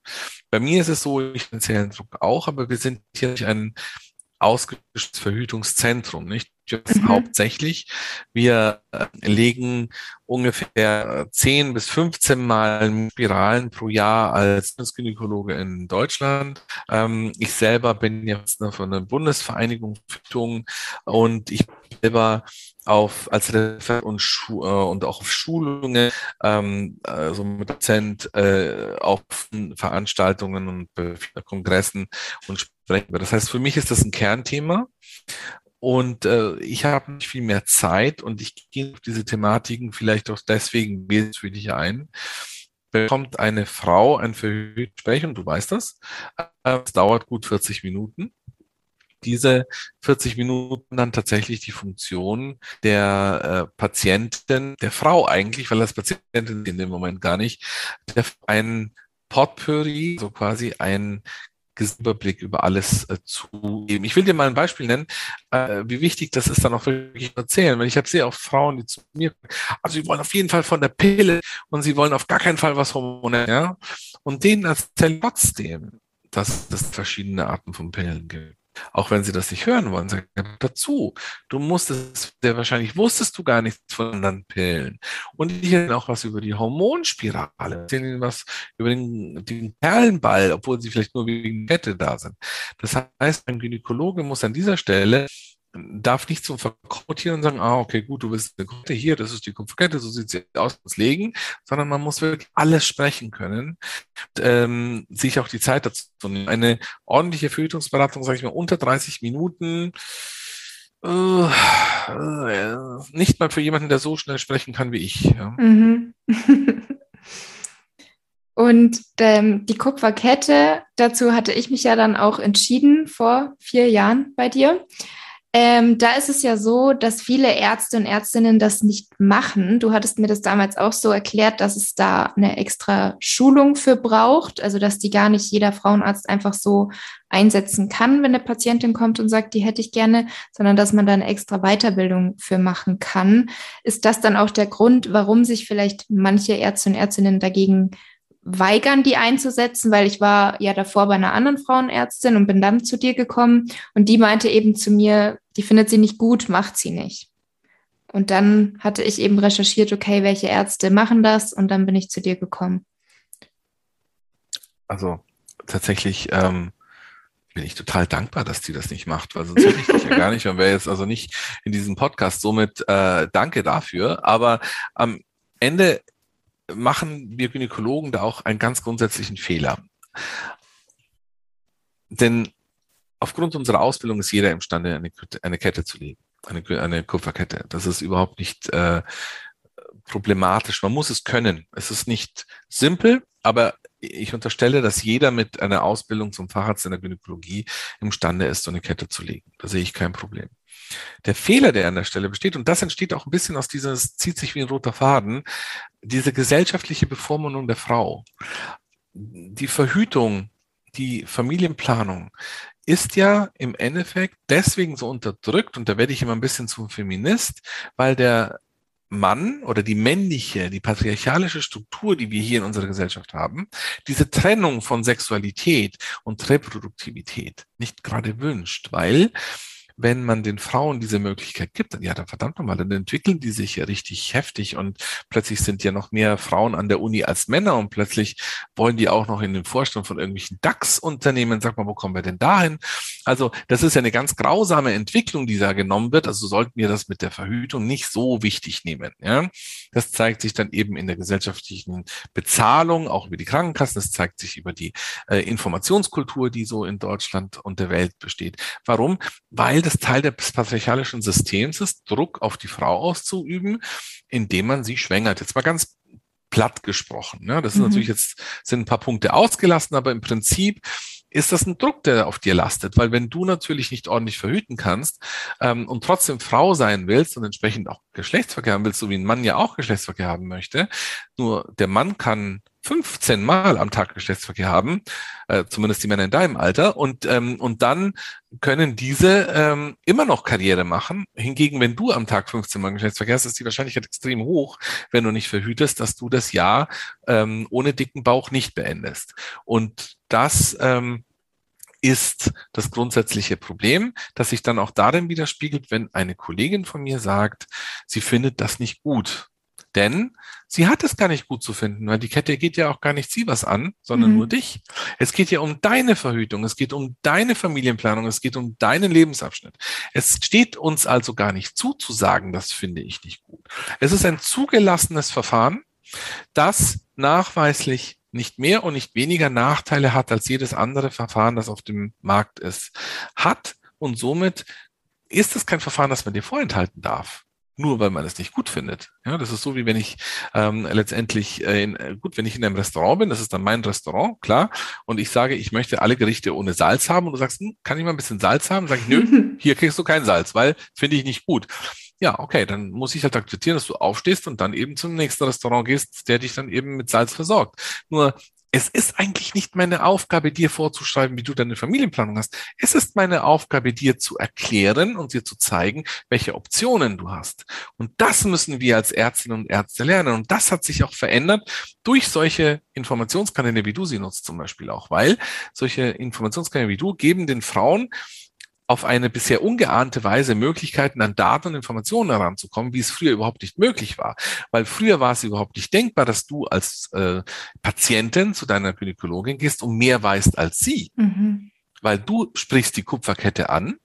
Bei mir ist es so, ich finanziellen Druck auch, aber wir sind hier nicht ein ausgeschütztes Verhütungszentrum, nicht? Mhm. Hauptsächlich. Wir äh, legen ungefähr 10 bis 15 Mal Spiralen pro Jahr als Gynäkologe in Deutschland. Ähm, ich selber bin jetzt von der Bundesvereinigung Verhütung und ich selber auf als Referent und, Schu äh, und auch auf Schulungen, ähm, also mit Dozent äh, auf Veranstaltungen und äh, Kongressen und sprechen. Das heißt, für mich ist das ein Kernthema. Und äh, ich habe nicht viel mehr Zeit und ich gehe auf diese Thematiken vielleicht auch deswegen wesentlich ein. Bekommt eine Frau ein Verhütungsgespräch, und du weißt das, äh, es dauert gut 40 Minuten diese 40 Minuten dann tatsächlich die Funktion der äh, Patientin, der Frau eigentlich, weil das Patientin in dem Moment gar nicht, der, ein Potpourri, so quasi ein Überblick über alles äh, zu geben. Ich will dir mal ein Beispiel nennen, äh, wie wichtig das ist, dann auch wirklich zu erzählen. Weil ich habe sehr oft Frauen, die zu mir, also sie wollen auf jeden Fall von der Pille und sie wollen auf gar keinen Fall was hormonell, ja. Und denen erzählen trotzdem, dass es verschiedene Arten von Pillen gibt. Auch wenn sie das nicht hören wollen, sagen dazu. Du musstest, sehr wahrscheinlich wusstest du gar nichts von anderen Pillen. Und ich erzähle auch was über die Hormonspirale, erzählen ihnen was über den, den Perlenball, obwohl sie vielleicht nur wegen Kette da sind. Das heißt, ein Gynäkologe muss an dieser Stelle darf nicht zum Verkotieren und sagen, ah, okay, gut, du willst eine Kette hier, das ist die Kupferkette, so sieht sie aus, das legen, sondern man muss wirklich alles sprechen können, und, ähm, sich auch die Zeit dazu nehmen. Eine ordentliche Verhütungsberatung, sage ich mal, unter 30 Minuten, äh, äh, nicht mal für jemanden, der so schnell sprechen kann wie ich. Ja. Mhm. <laughs> Und ähm, die Kupferkette, dazu hatte ich mich ja dann auch entschieden vor vier Jahren bei dir. Ähm, da ist es ja so, dass viele Ärzte und Ärztinnen das nicht machen. Du hattest mir das damals auch so erklärt, dass es da eine extra Schulung für braucht, also dass die gar nicht jeder Frauenarzt einfach so einsetzen kann, wenn eine Patientin kommt und sagt, die hätte ich gerne, sondern dass man da eine extra Weiterbildung für machen kann. Ist das dann auch der Grund, warum sich vielleicht manche Ärzte und Ärztinnen dagegen weigern, die einzusetzen, weil ich war ja davor bei einer anderen Frauenärztin und bin dann zu dir gekommen und die meinte eben zu mir, die findet sie nicht gut, macht sie nicht. Und dann hatte ich eben recherchiert, okay, welche Ärzte machen das und dann bin ich zu dir gekommen. Also tatsächlich ähm, bin ich total dankbar, dass die das nicht macht, weil sonst hätte ich dich ja gar nicht und wäre jetzt also nicht in diesem Podcast. Somit äh, danke dafür. Aber am Ende machen wir Gynäkologen da auch einen ganz grundsätzlichen Fehler. Denn aufgrund unserer Ausbildung ist jeder imstande, eine, eine Kette zu legen, eine, eine Kupferkette. Das ist überhaupt nicht äh, problematisch. Man muss es können. Es ist nicht simpel, aber ich unterstelle, dass jeder mit einer Ausbildung zum Facharzt in der Gynäkologie imstande ist, so eine Kette zu legen. Da sehe ich kein Problem. Der Fehler, der an der Stelle besteht, und das entsteht auch ein bisschen aus dieses, zieht sich wie ein roter Faden, diese gesellschaftliche Bevormundung der Frau. Die Verhütung, die Familienplanung ist ja im Endeffekt deswegen so unterdrückt, und da werde ich immer ein bisschen zum Feminist, weil der Mann oder die männliche, die patriarchalische Struktur, die wir hier in unserer Gesellschaft haben, diese Trennung von Sexualität und Reproduktivität nicht gerade wünscht, weil wenn man den Frauen diese Möglichkeit gibt, dann ja, dann verdammt nochmal, dann entwickeln die sich ja richtig heftig und plötzlich sind ja noch mehr Frauen an der Uni als Männer und plötzlich wollen die auch noch in den Vorstand von irgendwelchen DAX-Unternehmen. Sag mal, wo kommen wir denn dahin? Also das ist ja eine ganz grausame Entwicklung, die da genommen wird. Also sollten wir das mit der Verhütung nicht so wichtig nehmen. Ja? Das zeigt sich dann eben in der gesellschaftlichen Bezahlung, auch über die Krankenkassen. Das zeigt sich über die äh, Informationskultur, die so in Deutschland und der Welt besteht. Warum? Weil das Teil des patriarchalischen Systems ist, Druck auf die Frau auszuüben, indem man sie schwängert. Jetzt mal ganz platt gesprochen. Ne? Das ist mhm. natürlich jetzt sind ein paar Punkte ausgelassen, aber im Prinzip ist das ein Druck, der auf dir lastet. Weil wenn du natürlich nicht ordentlich verhüten kannst ähm, und trotzdem Frau sein willst und entsprechend auch Geschlechtsverkehr haben willst, so wie ein Mann ja auch Geschlechtsverkehr haben möchte, nur der Mann kann 15 Mal am Tag Geschlechtsverkehr haben, äh, zumindest die Männer in deinem Alter, und, ähm, und dann können diese ähm, immer noch Karriere machen. Hingegen, wenn du am Tag 15 Mal Geschlechtsverkehr hast, ist die Wahrscheinlichkeit extrem hoch, wenn du nicht verhütest, dass du das Jahr ähm, ohne dicken Bauch nicht beendest. Und das ähm, ist das grundsätzliche Problem, das sich dann auch darin widerspiegelt, wenn eine Kollegin von mir sagt, sie findet das nicht gut. Denn sie hat es gar nicht gut zu finden, weil die Kette geht ja auch gar nicht sie was an, sondern mhm. nur dich. Es geht ja um deine Verhütung, es geht um deine Familienplanung, es geht um deinen Lebensabschnitt. Es steht uns also gar nicht zu, zu sagen, das finde ich nicht gut. Es ist ein zugelassenes Verfahren, das nachweislich nicht mehr und nicht weniger Nachteile hat als jedes andere Verfahren, das auf dem Markt ist, hat und somit ist es kein Verfahren, das man dir vorenthalten darf nur weil man es nicht gut findet. Ja, das ist so wie wenn ich ähm, letztendlich äh, in, äh, gut, wenn ich in einem Restaurant bin, das ist dann mein Restaurant, klar, und ich sage, ich möchte alle Gerichte ohne Salz haben und du sagst, hm, kann ich mal ein bisschen Salz haben? Sag ich, nö, <laughs> hier kriegst du kein Salz, weil finde ich nicht gut. Ja, okay, dann muss ich halt akzeptieren, dass du aufstehst und dann eben zum nächsten Restaurant gehst, der dich dann eben mit Salz versorgt. Nur es ist eigentlich nicht meine Aufgabe, dir vorzuschreiben, wie du deine Familienplanung hast. Es ist meine Aufgabe, dir zu erklären und dir zu zeigen, welche Optionen du hast. Und das müssen wir als Ärztinnen und Ärzte lernen. Und das hat sich auch verändert durch solche Informationskanäle, wie du sie nutzt zum Beispiel auch, weil solche Informationskanäle wie du geben den Frauen auf eine bisher ungeahnte Weise Möglichkeiten an Daten und Informationen heranzukommen, wie es früher überhaupt nicht möglich war. Weil früher war es überhaupt nicht denkbar, dass du als äh, Patientin zu deiner Gynäkologin gehst und mehr weißt als sie. Mhm. Weil du sprichst die Kupferkette an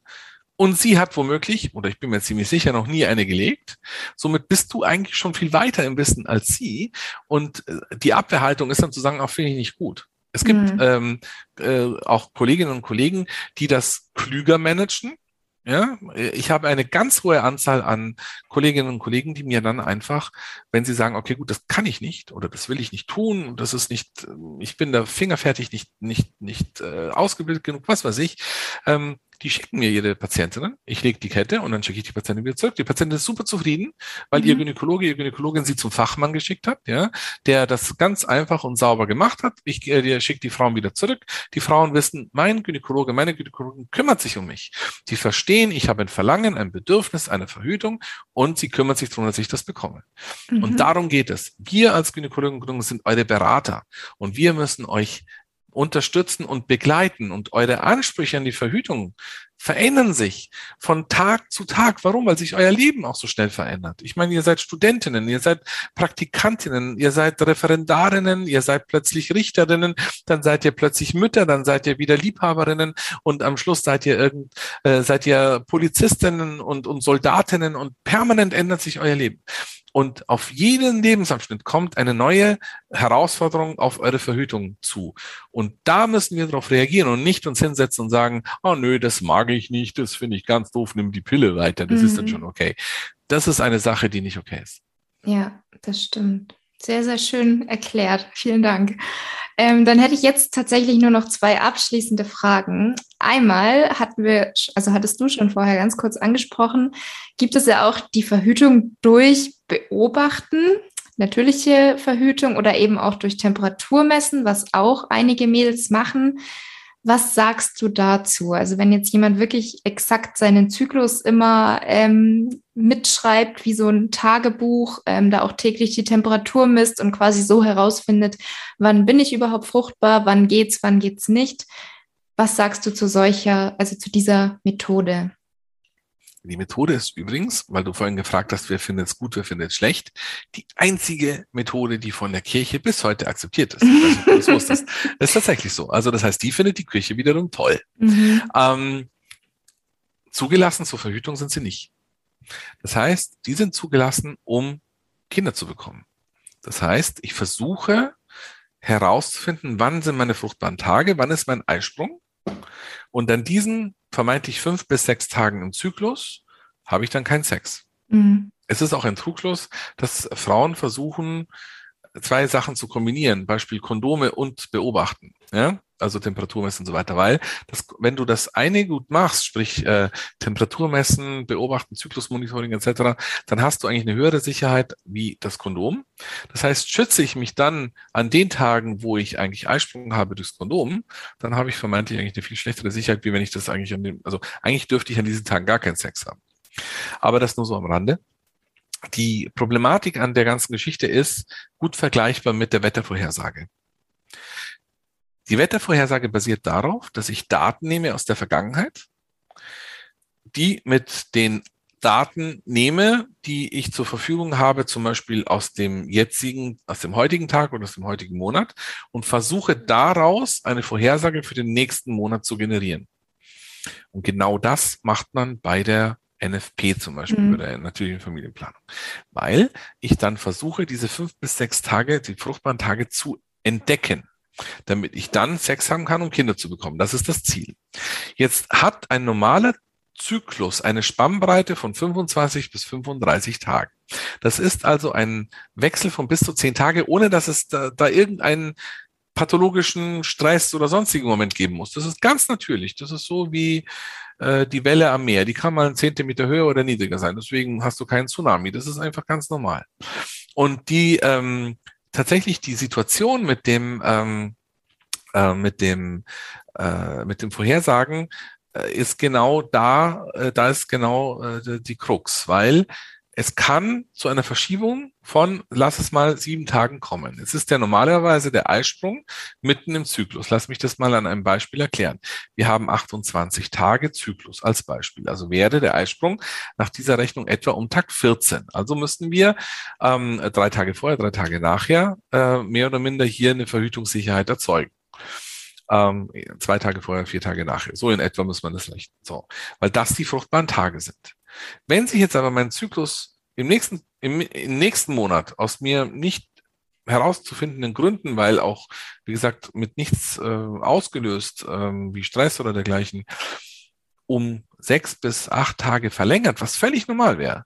und sie hat womöglich, oder ich bin mir ziemlich sicher, noch nie eine gelegt. Somit bist du eigentlich schon viel weiter im Wissen als sie. Und äh, die Abwehrhaltung ist dann zu sagen, auch finde ich nicht gut. Es gibt mhm. ähm, äh, auch Kolleginnen und Kollegen, die das klüger managen. Ja, ich habe eine ganz hohe Anzahl an Kolleginnen und Kollegen, die mir dann einfach, wenn sie sagen, okay, gut, das kann ich nicht oder das will ich nicht tun, das ist nicht, ich bin da fingerfertig nicht nicht nicht äh, ausgebildet genug, was weiß ich, ähm, die schicken mir jede Patientin, ich lege die Kette und dann schicke ich die Patientin wieder zurück. Die Patientin ist super zufrieden, weil mhm. ihr Gynäkologe, ihr Gynäkologin sie zum Fachmann geschickt hat, ja, der das ganz einfach und sauber gemacht hat. Ich äh, schicke die Frauen wieder zurück. Die Frauen wissen, mein Gynäkologe, meine Gynäkologin kümmert sich um mich. Die verstehen, ich habe ein Verlangen, ein Bedürfnis, eine Verhütung und sie kümmert sich darum, dass ich das bekomme. Mhm. Und darum geht es. Wir als Gynäkologen sind eure Berater und wir müssen euch unterstützen und begleiten. Und eure Ansprüche an die Verhütung verändern sich von Tag zu Tag. Warum? Weil sich euer Leben auch so schnell verändert. Ich meine, ihr seid Studentinnen, ihr seid Praktikantinnen, ihr seid Referendarinnen, ihr seid plötzlich Richterinnen, dann seid ihr plötzlich Mütter, dann seid ihr wieder Liebhaberinnen und am Schluss seid ihr irgend, äh, seid ihr Polizistinnen und, und Soldatinnen und permanent ändert sich euer Leben. Und auf jeden Lebensabschnitt kommt eine neue Herausforderung auf eure Verhütung zu. Und da müssen wir darauf reagieren und nicht uns hinsetzen und sagen, oh nö, das mag ich nicht, das finde ich ganz doof, nimm die Pille weiter, das mhm. ist dann mhm. schon okay. Das ist eine Sache, die nicht okay ist. Ja, das stimmt. Sehr, sehr schön erklärt. Vielen Dank. Ähm, dann hätte ich jetzt tatsächlich nur noch zwei abschließende Fragen. Einmal hatten wir, also hattest du schon vorher ganz kurz angesprochen, gibt es ja auch die Verhütung durch Beobachten, natürliche Verhütung oder eben auch durch Temperaturmessen, was auch einige Mädels machen. Was sagst du dazu? Also wenn jetzt jemand wirklich exakt seinen Zyklus immer ähm, mitschreibt, wie so ein Tagebuch, ähm, da auch täglich die Temperatur misst und quasi so herausfindet, wann bin ich überhaupt fruchtbar, wann geht's, wann geht's nicht. Was sagst du zu solcher, also zu dieser Methode? Die Methode ist übrigens, weil du vorhin gefragt hast, wer findet es gut, wer findet es schlecht, die einzige Methode, die von der Kirche bis heute akzeptiert ist. <laughs> Also, das, das ist tatsächlich so. Also das heißt, die findet die Kirche wiederum toll. Mhm. Ähm, zugelassen zur Verhütung sind sie nicht. Das heißt, die sind zugelassen, um Kinder zu bekommen. Das heißt, ich versuche herauszufinden, wann sind meine fruchtbaren Tage, wann ist mein Eisprung und an diesen vermeintlich fünf bis sechs Tagen im Zyklus habe ich dann keinen Sex. Mhm. Es ist auch ein Trugschluss, dass Frauen versuchen, zwei Sachen zu kombinieren, Beispiel Kondome und beobachten. Ja? Also Temperatur messen und so weiter, weil das, wenn du das eine gut machst, sprich äh, Temperatur messen, beobachten, Zyklusmonitoring etc., dann hast du eigentlich eine höhere Sicherheit wie das Kondom. Das heißt, schütze ich mich dann an den Tagen, wo ich eigentlich Eisprung habe durchs Kondom, dann habe ich vermeintlich eigentlich eine viel schlechtere Sicherheit, wie wenn ich das eigentlich an dem, also eigentlich dürfte ich an diesen Tagen gar keinen Sex haben. Aber das nur so am Rande. Die Problematik an der ganzen Geschichte ist gut vergleichbar mit der Wettervorhersage. Die Wettervorhersage basiert darauf, dass ich Daten nehme aus der Vergangenheit, die mit den Daten nehme, die ich zur Verfügung habe, zum Beispiel aus dem jetzigen, aus dem heutigen Tag oder aus dem heutigen Monat und versuche daraus eine Vorhersage für den nächsten Monat zu generieren. Und genau das macht man bei der NFP zum Beispiel, mhm. bei der natürlichen Familienplanung. Weil ich dann versuche, diese fünf bis sechs Tage, die fruchtbaren Tage zu entdecken damit ich dann Sex haben kann, um Kinder zu bekommen. Das ist das Ziel. Jetzt hat ein normaler Zyklus eine Spannbreite von 25 bis 35 Tagen. Das ist also ein Wechsel von bis zu 10 Tage, ohne dass es da, da irgendeinen pathologischen Stress oder sonstigen Moment geben muss. Das ist ganz natürlich. Das ist so wie äh, die Welle am Meer. Die kann mal einen Zentimeter höher oder niedriger sein. Deswegen hast du keinen Tsunami. Das ist einfach ganz normal. Und die ähm, tatsächlich die Situation mit dem, ähm, äh, mit dem, äh, mit dem Vorhersagen äh, ist genau da, äh, da ist genau äh, die Krux, weil es kann zu einer Verschiebung von, lass es mal, sieben Tagen kommen. Es ist ja normalerweise der Eisprung mitten im Zyklus. Lass mich das mal an einem Beispiel erklären. Wir haben 28 Tage Zyklus als Beispiel. Also wäre der Eisprung nach dieser Rechnung etwa um Tag 14. Also müssten wir ähm, drei Tage vorher, drei Tage nachher äh, mehr oder minder hier eine Verhütungssicherheit erzeugen. Ähm, zwei Tage vorher, vier Tage nachher. So in etwa muss man das rechnen. So, weil das die fruchtbaren Tage sind. Wenn sich jetzt aber mein Zyklus im nächsten, im, im nächsten Monat aus mir nicht herauszufindenden Gründen, weil auch, wie gesagt, mit nichts äh, ausgelöst, ähm, wie Stress oder dergleichen, um sechs bis acht Tage verlängert, was völlig normal wäre,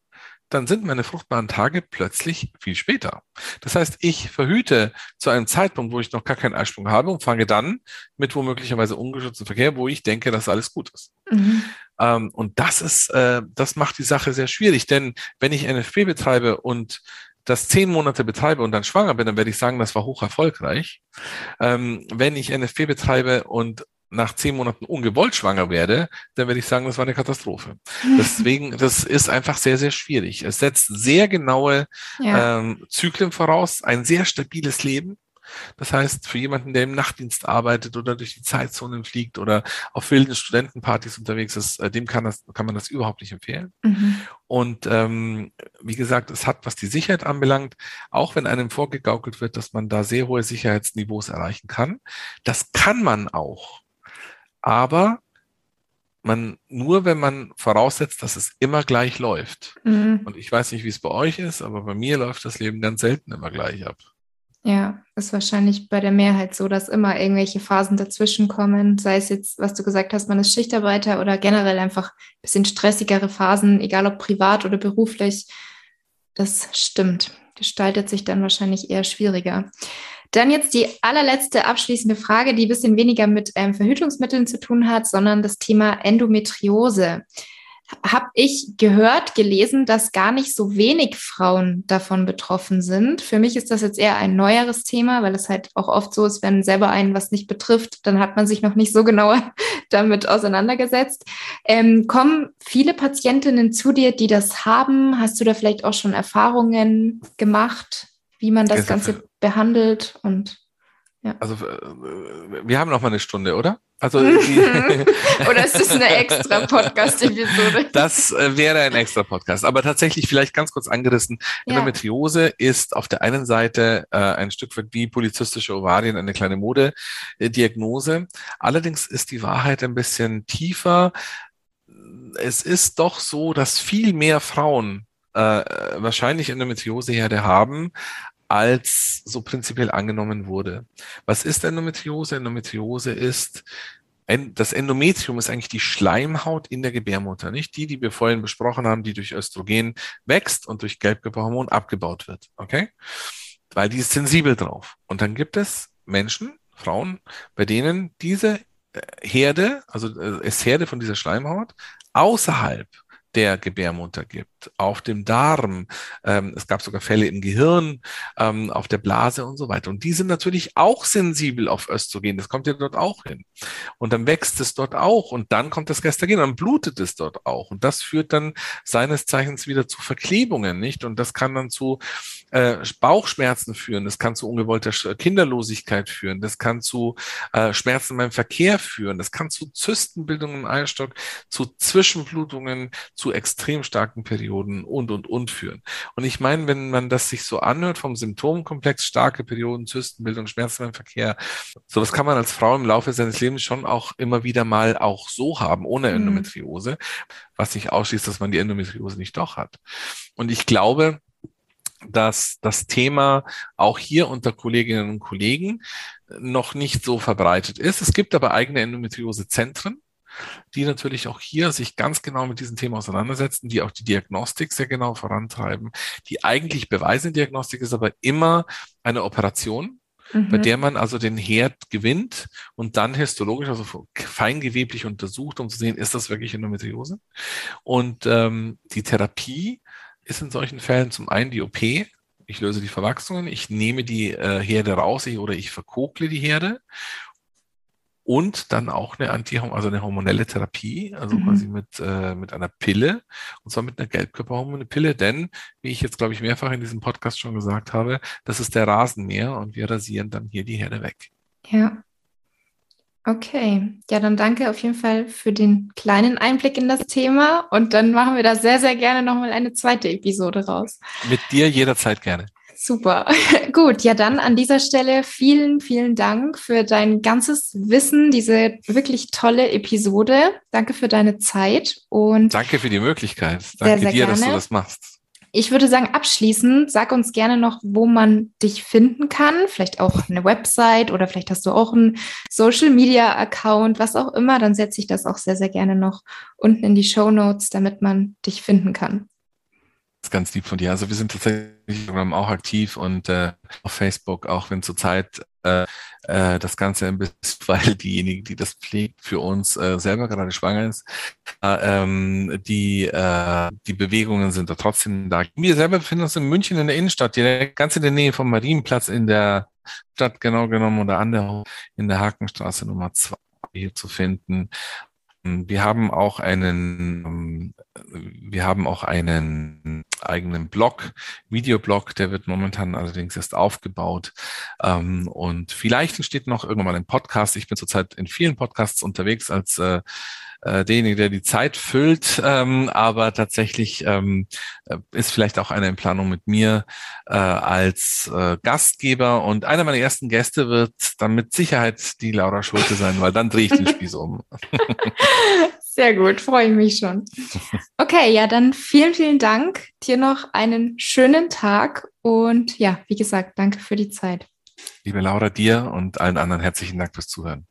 dann sind meine fruchtbaren Tage plötzlich viel später. Das heißt, ich verhüte zu einem Zeitpunkt, wo ich noch gar keinen Eisprung habe und fange dann mit womöglicherweise ungeschütztem Verkehr, wo ich denke, dass alles gut ist. Mhm. Ähm, und das ist, äh, das macht die Sache sehr schwierig, denn wenn ich NFP betreibe und das zehn Monate betreibe und dann schwanger bin, dann werde ich sagen, das war hoch erfolgreich. Ähm, wenn ich NFP betreibe und nach zehn Monaten ungewollt schwanger werde, dann werde ich sagen, das war eine Katastrophe. <laughs> Deswegen, das ist einfach sehr, sehr schwierig. Es setzt sehr genaue ja. ähm, Zyklen voraus, ein sehr stabiles Leben. Das heißt, für jemanden, der im Nachtdienst arbeitet oder durch die Zeitzonen fliegt oder auf wilden Studentenpartys unterwegs ist, äh, dem kann, das, kann man das überhaupt nicht empfehlen. Mhm. Und ähm, wie gesagt, es hat, was die Sicherheit anbelangt, auch wenn einem vorgegaukelt wird, dass man da sehr hohe Sicherheitsniveaus erreichen kann, das kann man auch. Aber man nur, wenn man voraussetzt, dass es immer gleich läuft. Mhm. Und ich weiß nicht, wie es bei euch ist, aber bei mir läuft das Leben ganz selten immer gleich ab. Ja, ist wahrscheinlich bei der Mehrheit so, dass immer irgendwelche Phasen dazwischen kommen. Sei es jetzt, was du gesagt hast, man ist Schichtarbeiter oder generell einfach ein bisschen stressigere Phasen, egal ob privat oder beruflich. Das stimmt. Gestaltet sich dann wahrscheinlich eher schwieriger. Dann jetzt die allerletzte abschließende Frage, die ein bisschen weniger mit ähm, Verhütungsmitteln zu tun hat, sondern das Thema Endometriose habe ich gehört, gelesen, dass gar nicht so wenig Frauen davon betroffen sind. Für mich ist das jetzt eher ein neueres Thema, weil es halt auch oft so ist, wenn selber einen was nicht betrifft, dann hat man sich noch nicht so genau <laughs> damit auseinandergesetzt. Ähm, kommen viele Patientinnen zu dir, die das haben? Hast du da vielleicht auch schon Erfahrungen gemacht, wie man das Ganze behandelt und ja. Also äh, wir haben noch mal eine Stunde, oder? Also <laughs> oder ist das eine extra Podcast-Episode? Das äh, wäre ein extra Podcast. Aber tatsächlich vielleicht ganz kurz angerissen: ja. Endometriose ist auf der einen Seite äh, ein Stück weit wie polizistische Ovarien eine kleine Modediagnose. Allerdings ist die Wahrheit ein bisschen tiefer. Es ist doch so, dass viel mehr Frauen äh, wahrscheinlich Endometrioseherde haben, als so prinzipiell angenommen wurde. Was ist Endometriose? Endometriose ist das Endometrium ist eigentlich die Schleimhaut in der Gebärmutter, nicht die, die wir vorhin besprochen haben, die durch Östrogen wächst und durch Gelbkörperhormon abgebaut wird. Okay? Weil die ist sensibel drauf. Und dann gibt es Menschen, Frauen, bei denen diese äh, Herde, also äh, es Herde von dieser Schleimhaut außerhalb der Gebärmutter gibt, auf dem Darm. Ähm, es gab sogar Fälle im Gehirn, ähm, auf der Blase und so weiter. Und die sind natürlich auch sensibel auf Östrogen. Das kommt ja dort auch hin. Und dann wächst es dort auch und dann kommt das Gestagen, dann blutet es dort auch. Und das führt dann seines Zeichens wieder zu Verklebungen, nicht? Und das kann dann zu äh, Bauchschmerzen führen, das kann zu ungewollter Kinderlosigkeit führen, das kann zu äh, Schmerzen beim Verkehr führen, das kann zu Zystenbildungen im Eierstock, zu Zwischenblutungen, zu extrem starken Perioden und, und, und führen. Und ich meine, wenn man das sich so anhört vom Symptomkomplex, starke Perioden, Zystenbildung, Schmerzen beim Verkehr, sowas kann man als Frau im Laufe seines Lebens schon auch immer wieder mal auch so haben, ohne mhm. Endometriose, was nicht ausschließt, dass man die Endometriose nicht doch hat. Und ich glaube, dass das Thema auch hier unter Kolleginnen und Kollegen noch nicht so verbreitet ist. Es gibt aber eigene Endometriose-Zentren, die natürlich auch hier sich ganz genau mit diesem Thema auseinandersetzen, die auch die Diagnostik sehr genau vorantreiben. Die eigentlich beweisende Diagnostik ist aber immer eine Operation, mhm. bei der man also den Herd gewinnt und dann histologisch, also feingeweblich untersucht, um zu sehen, ist das wirklich Endometriose? Und ähm, die Therapie ist in solchen Fällen zum einen die OP. Ich löse die Verwachsungen, ich nehme die äh, Herde raus ich, oder ich verkogle die Herde und dann auch eine Anti, also eine hormonelle Therapie, also mhm. quasi mit, äh, mit einer Pille, und zwar mit einer Gelbkörperhormonpille, denn, wie ich jetzt, glaube ich, mehrfach in diesem Podcast schon gesagt habe, das ist der Rasenmäher und wir rasieren dann hier die Herde weg. Ja. Okay, ja, dann danke auf jeden Fall für den kleinen Einblick in das Thema und dann machen wir da sehr, sehr gerne nochmal eine zweite Episode raus. Mit dir jederzeit gerne. Super. <laughs> Gut, ja dann an dieser Stelle vielen, vielen Dank für dein ganzes Wissen, diese wirklich tolle Episode. Danke für deine Zeit und danke für die Möglichkeit. Danke sehr, sehr dir, gerne. dass du das machst. Ich würde sagen, abschließend, sag uns gerne noch, wo man dich finden kann. Vielleicht auch eine Website oder vielleicht hast du auch einen Social Media Account, was auch immer. Dann setze ich das auch sehr, sehr gerne noch unten in die Show Notes, damit man dich finden kann. Ist ganz lieb von dir. Also wir sind tatsächlich auch aktiv und äh, auf Facebook, auch wenn zurzeit äh, äh, das Ganze ein bisschen, <laughs> weil diejenige, die das pflegt, für uns äh, selber gerade schwanger ist. Äh, ähm, die, äh, die Bewegungen sind da trotzdem da. Wir selber befinden uns in München in der Innenstadt, direkt ganz in der Nähe vom Marienplatz in der Stadt genau genommen oder an der in der Hakenstraße Nummer zwei hier zu finden. Wir haben auch einen, ähm, wir haben auch einen eigenen Blog, Videoblog, der wird momentan allerdings erst aufgebaut. Ähm, und vielleicht entsteht noch irgendwann mal ein Podcast. Ich bin zurzeit in vielen Podcasts unterwegs als äh, derjenige, der die Zeit füllt, ähm, aber tatsächlich ähm, äh, ist vielleicht auch eine in Planung mit mir äh, als äh, Gastgeber und einer meiner ersten Gäste wird dann mit Sicherheit die Laura Schulte sein, weil dann drehe ich den Spieß um. <laughs> Sehr gut, freue ich mich schon. Okay, ja, dann vielen, vielen Dank. Dir noch einen schönen Tag und ja, wie gesagt, danke für die Zeit. Liebe Laura, dir und allen anderen herzlichen Dank fürs Zuhören.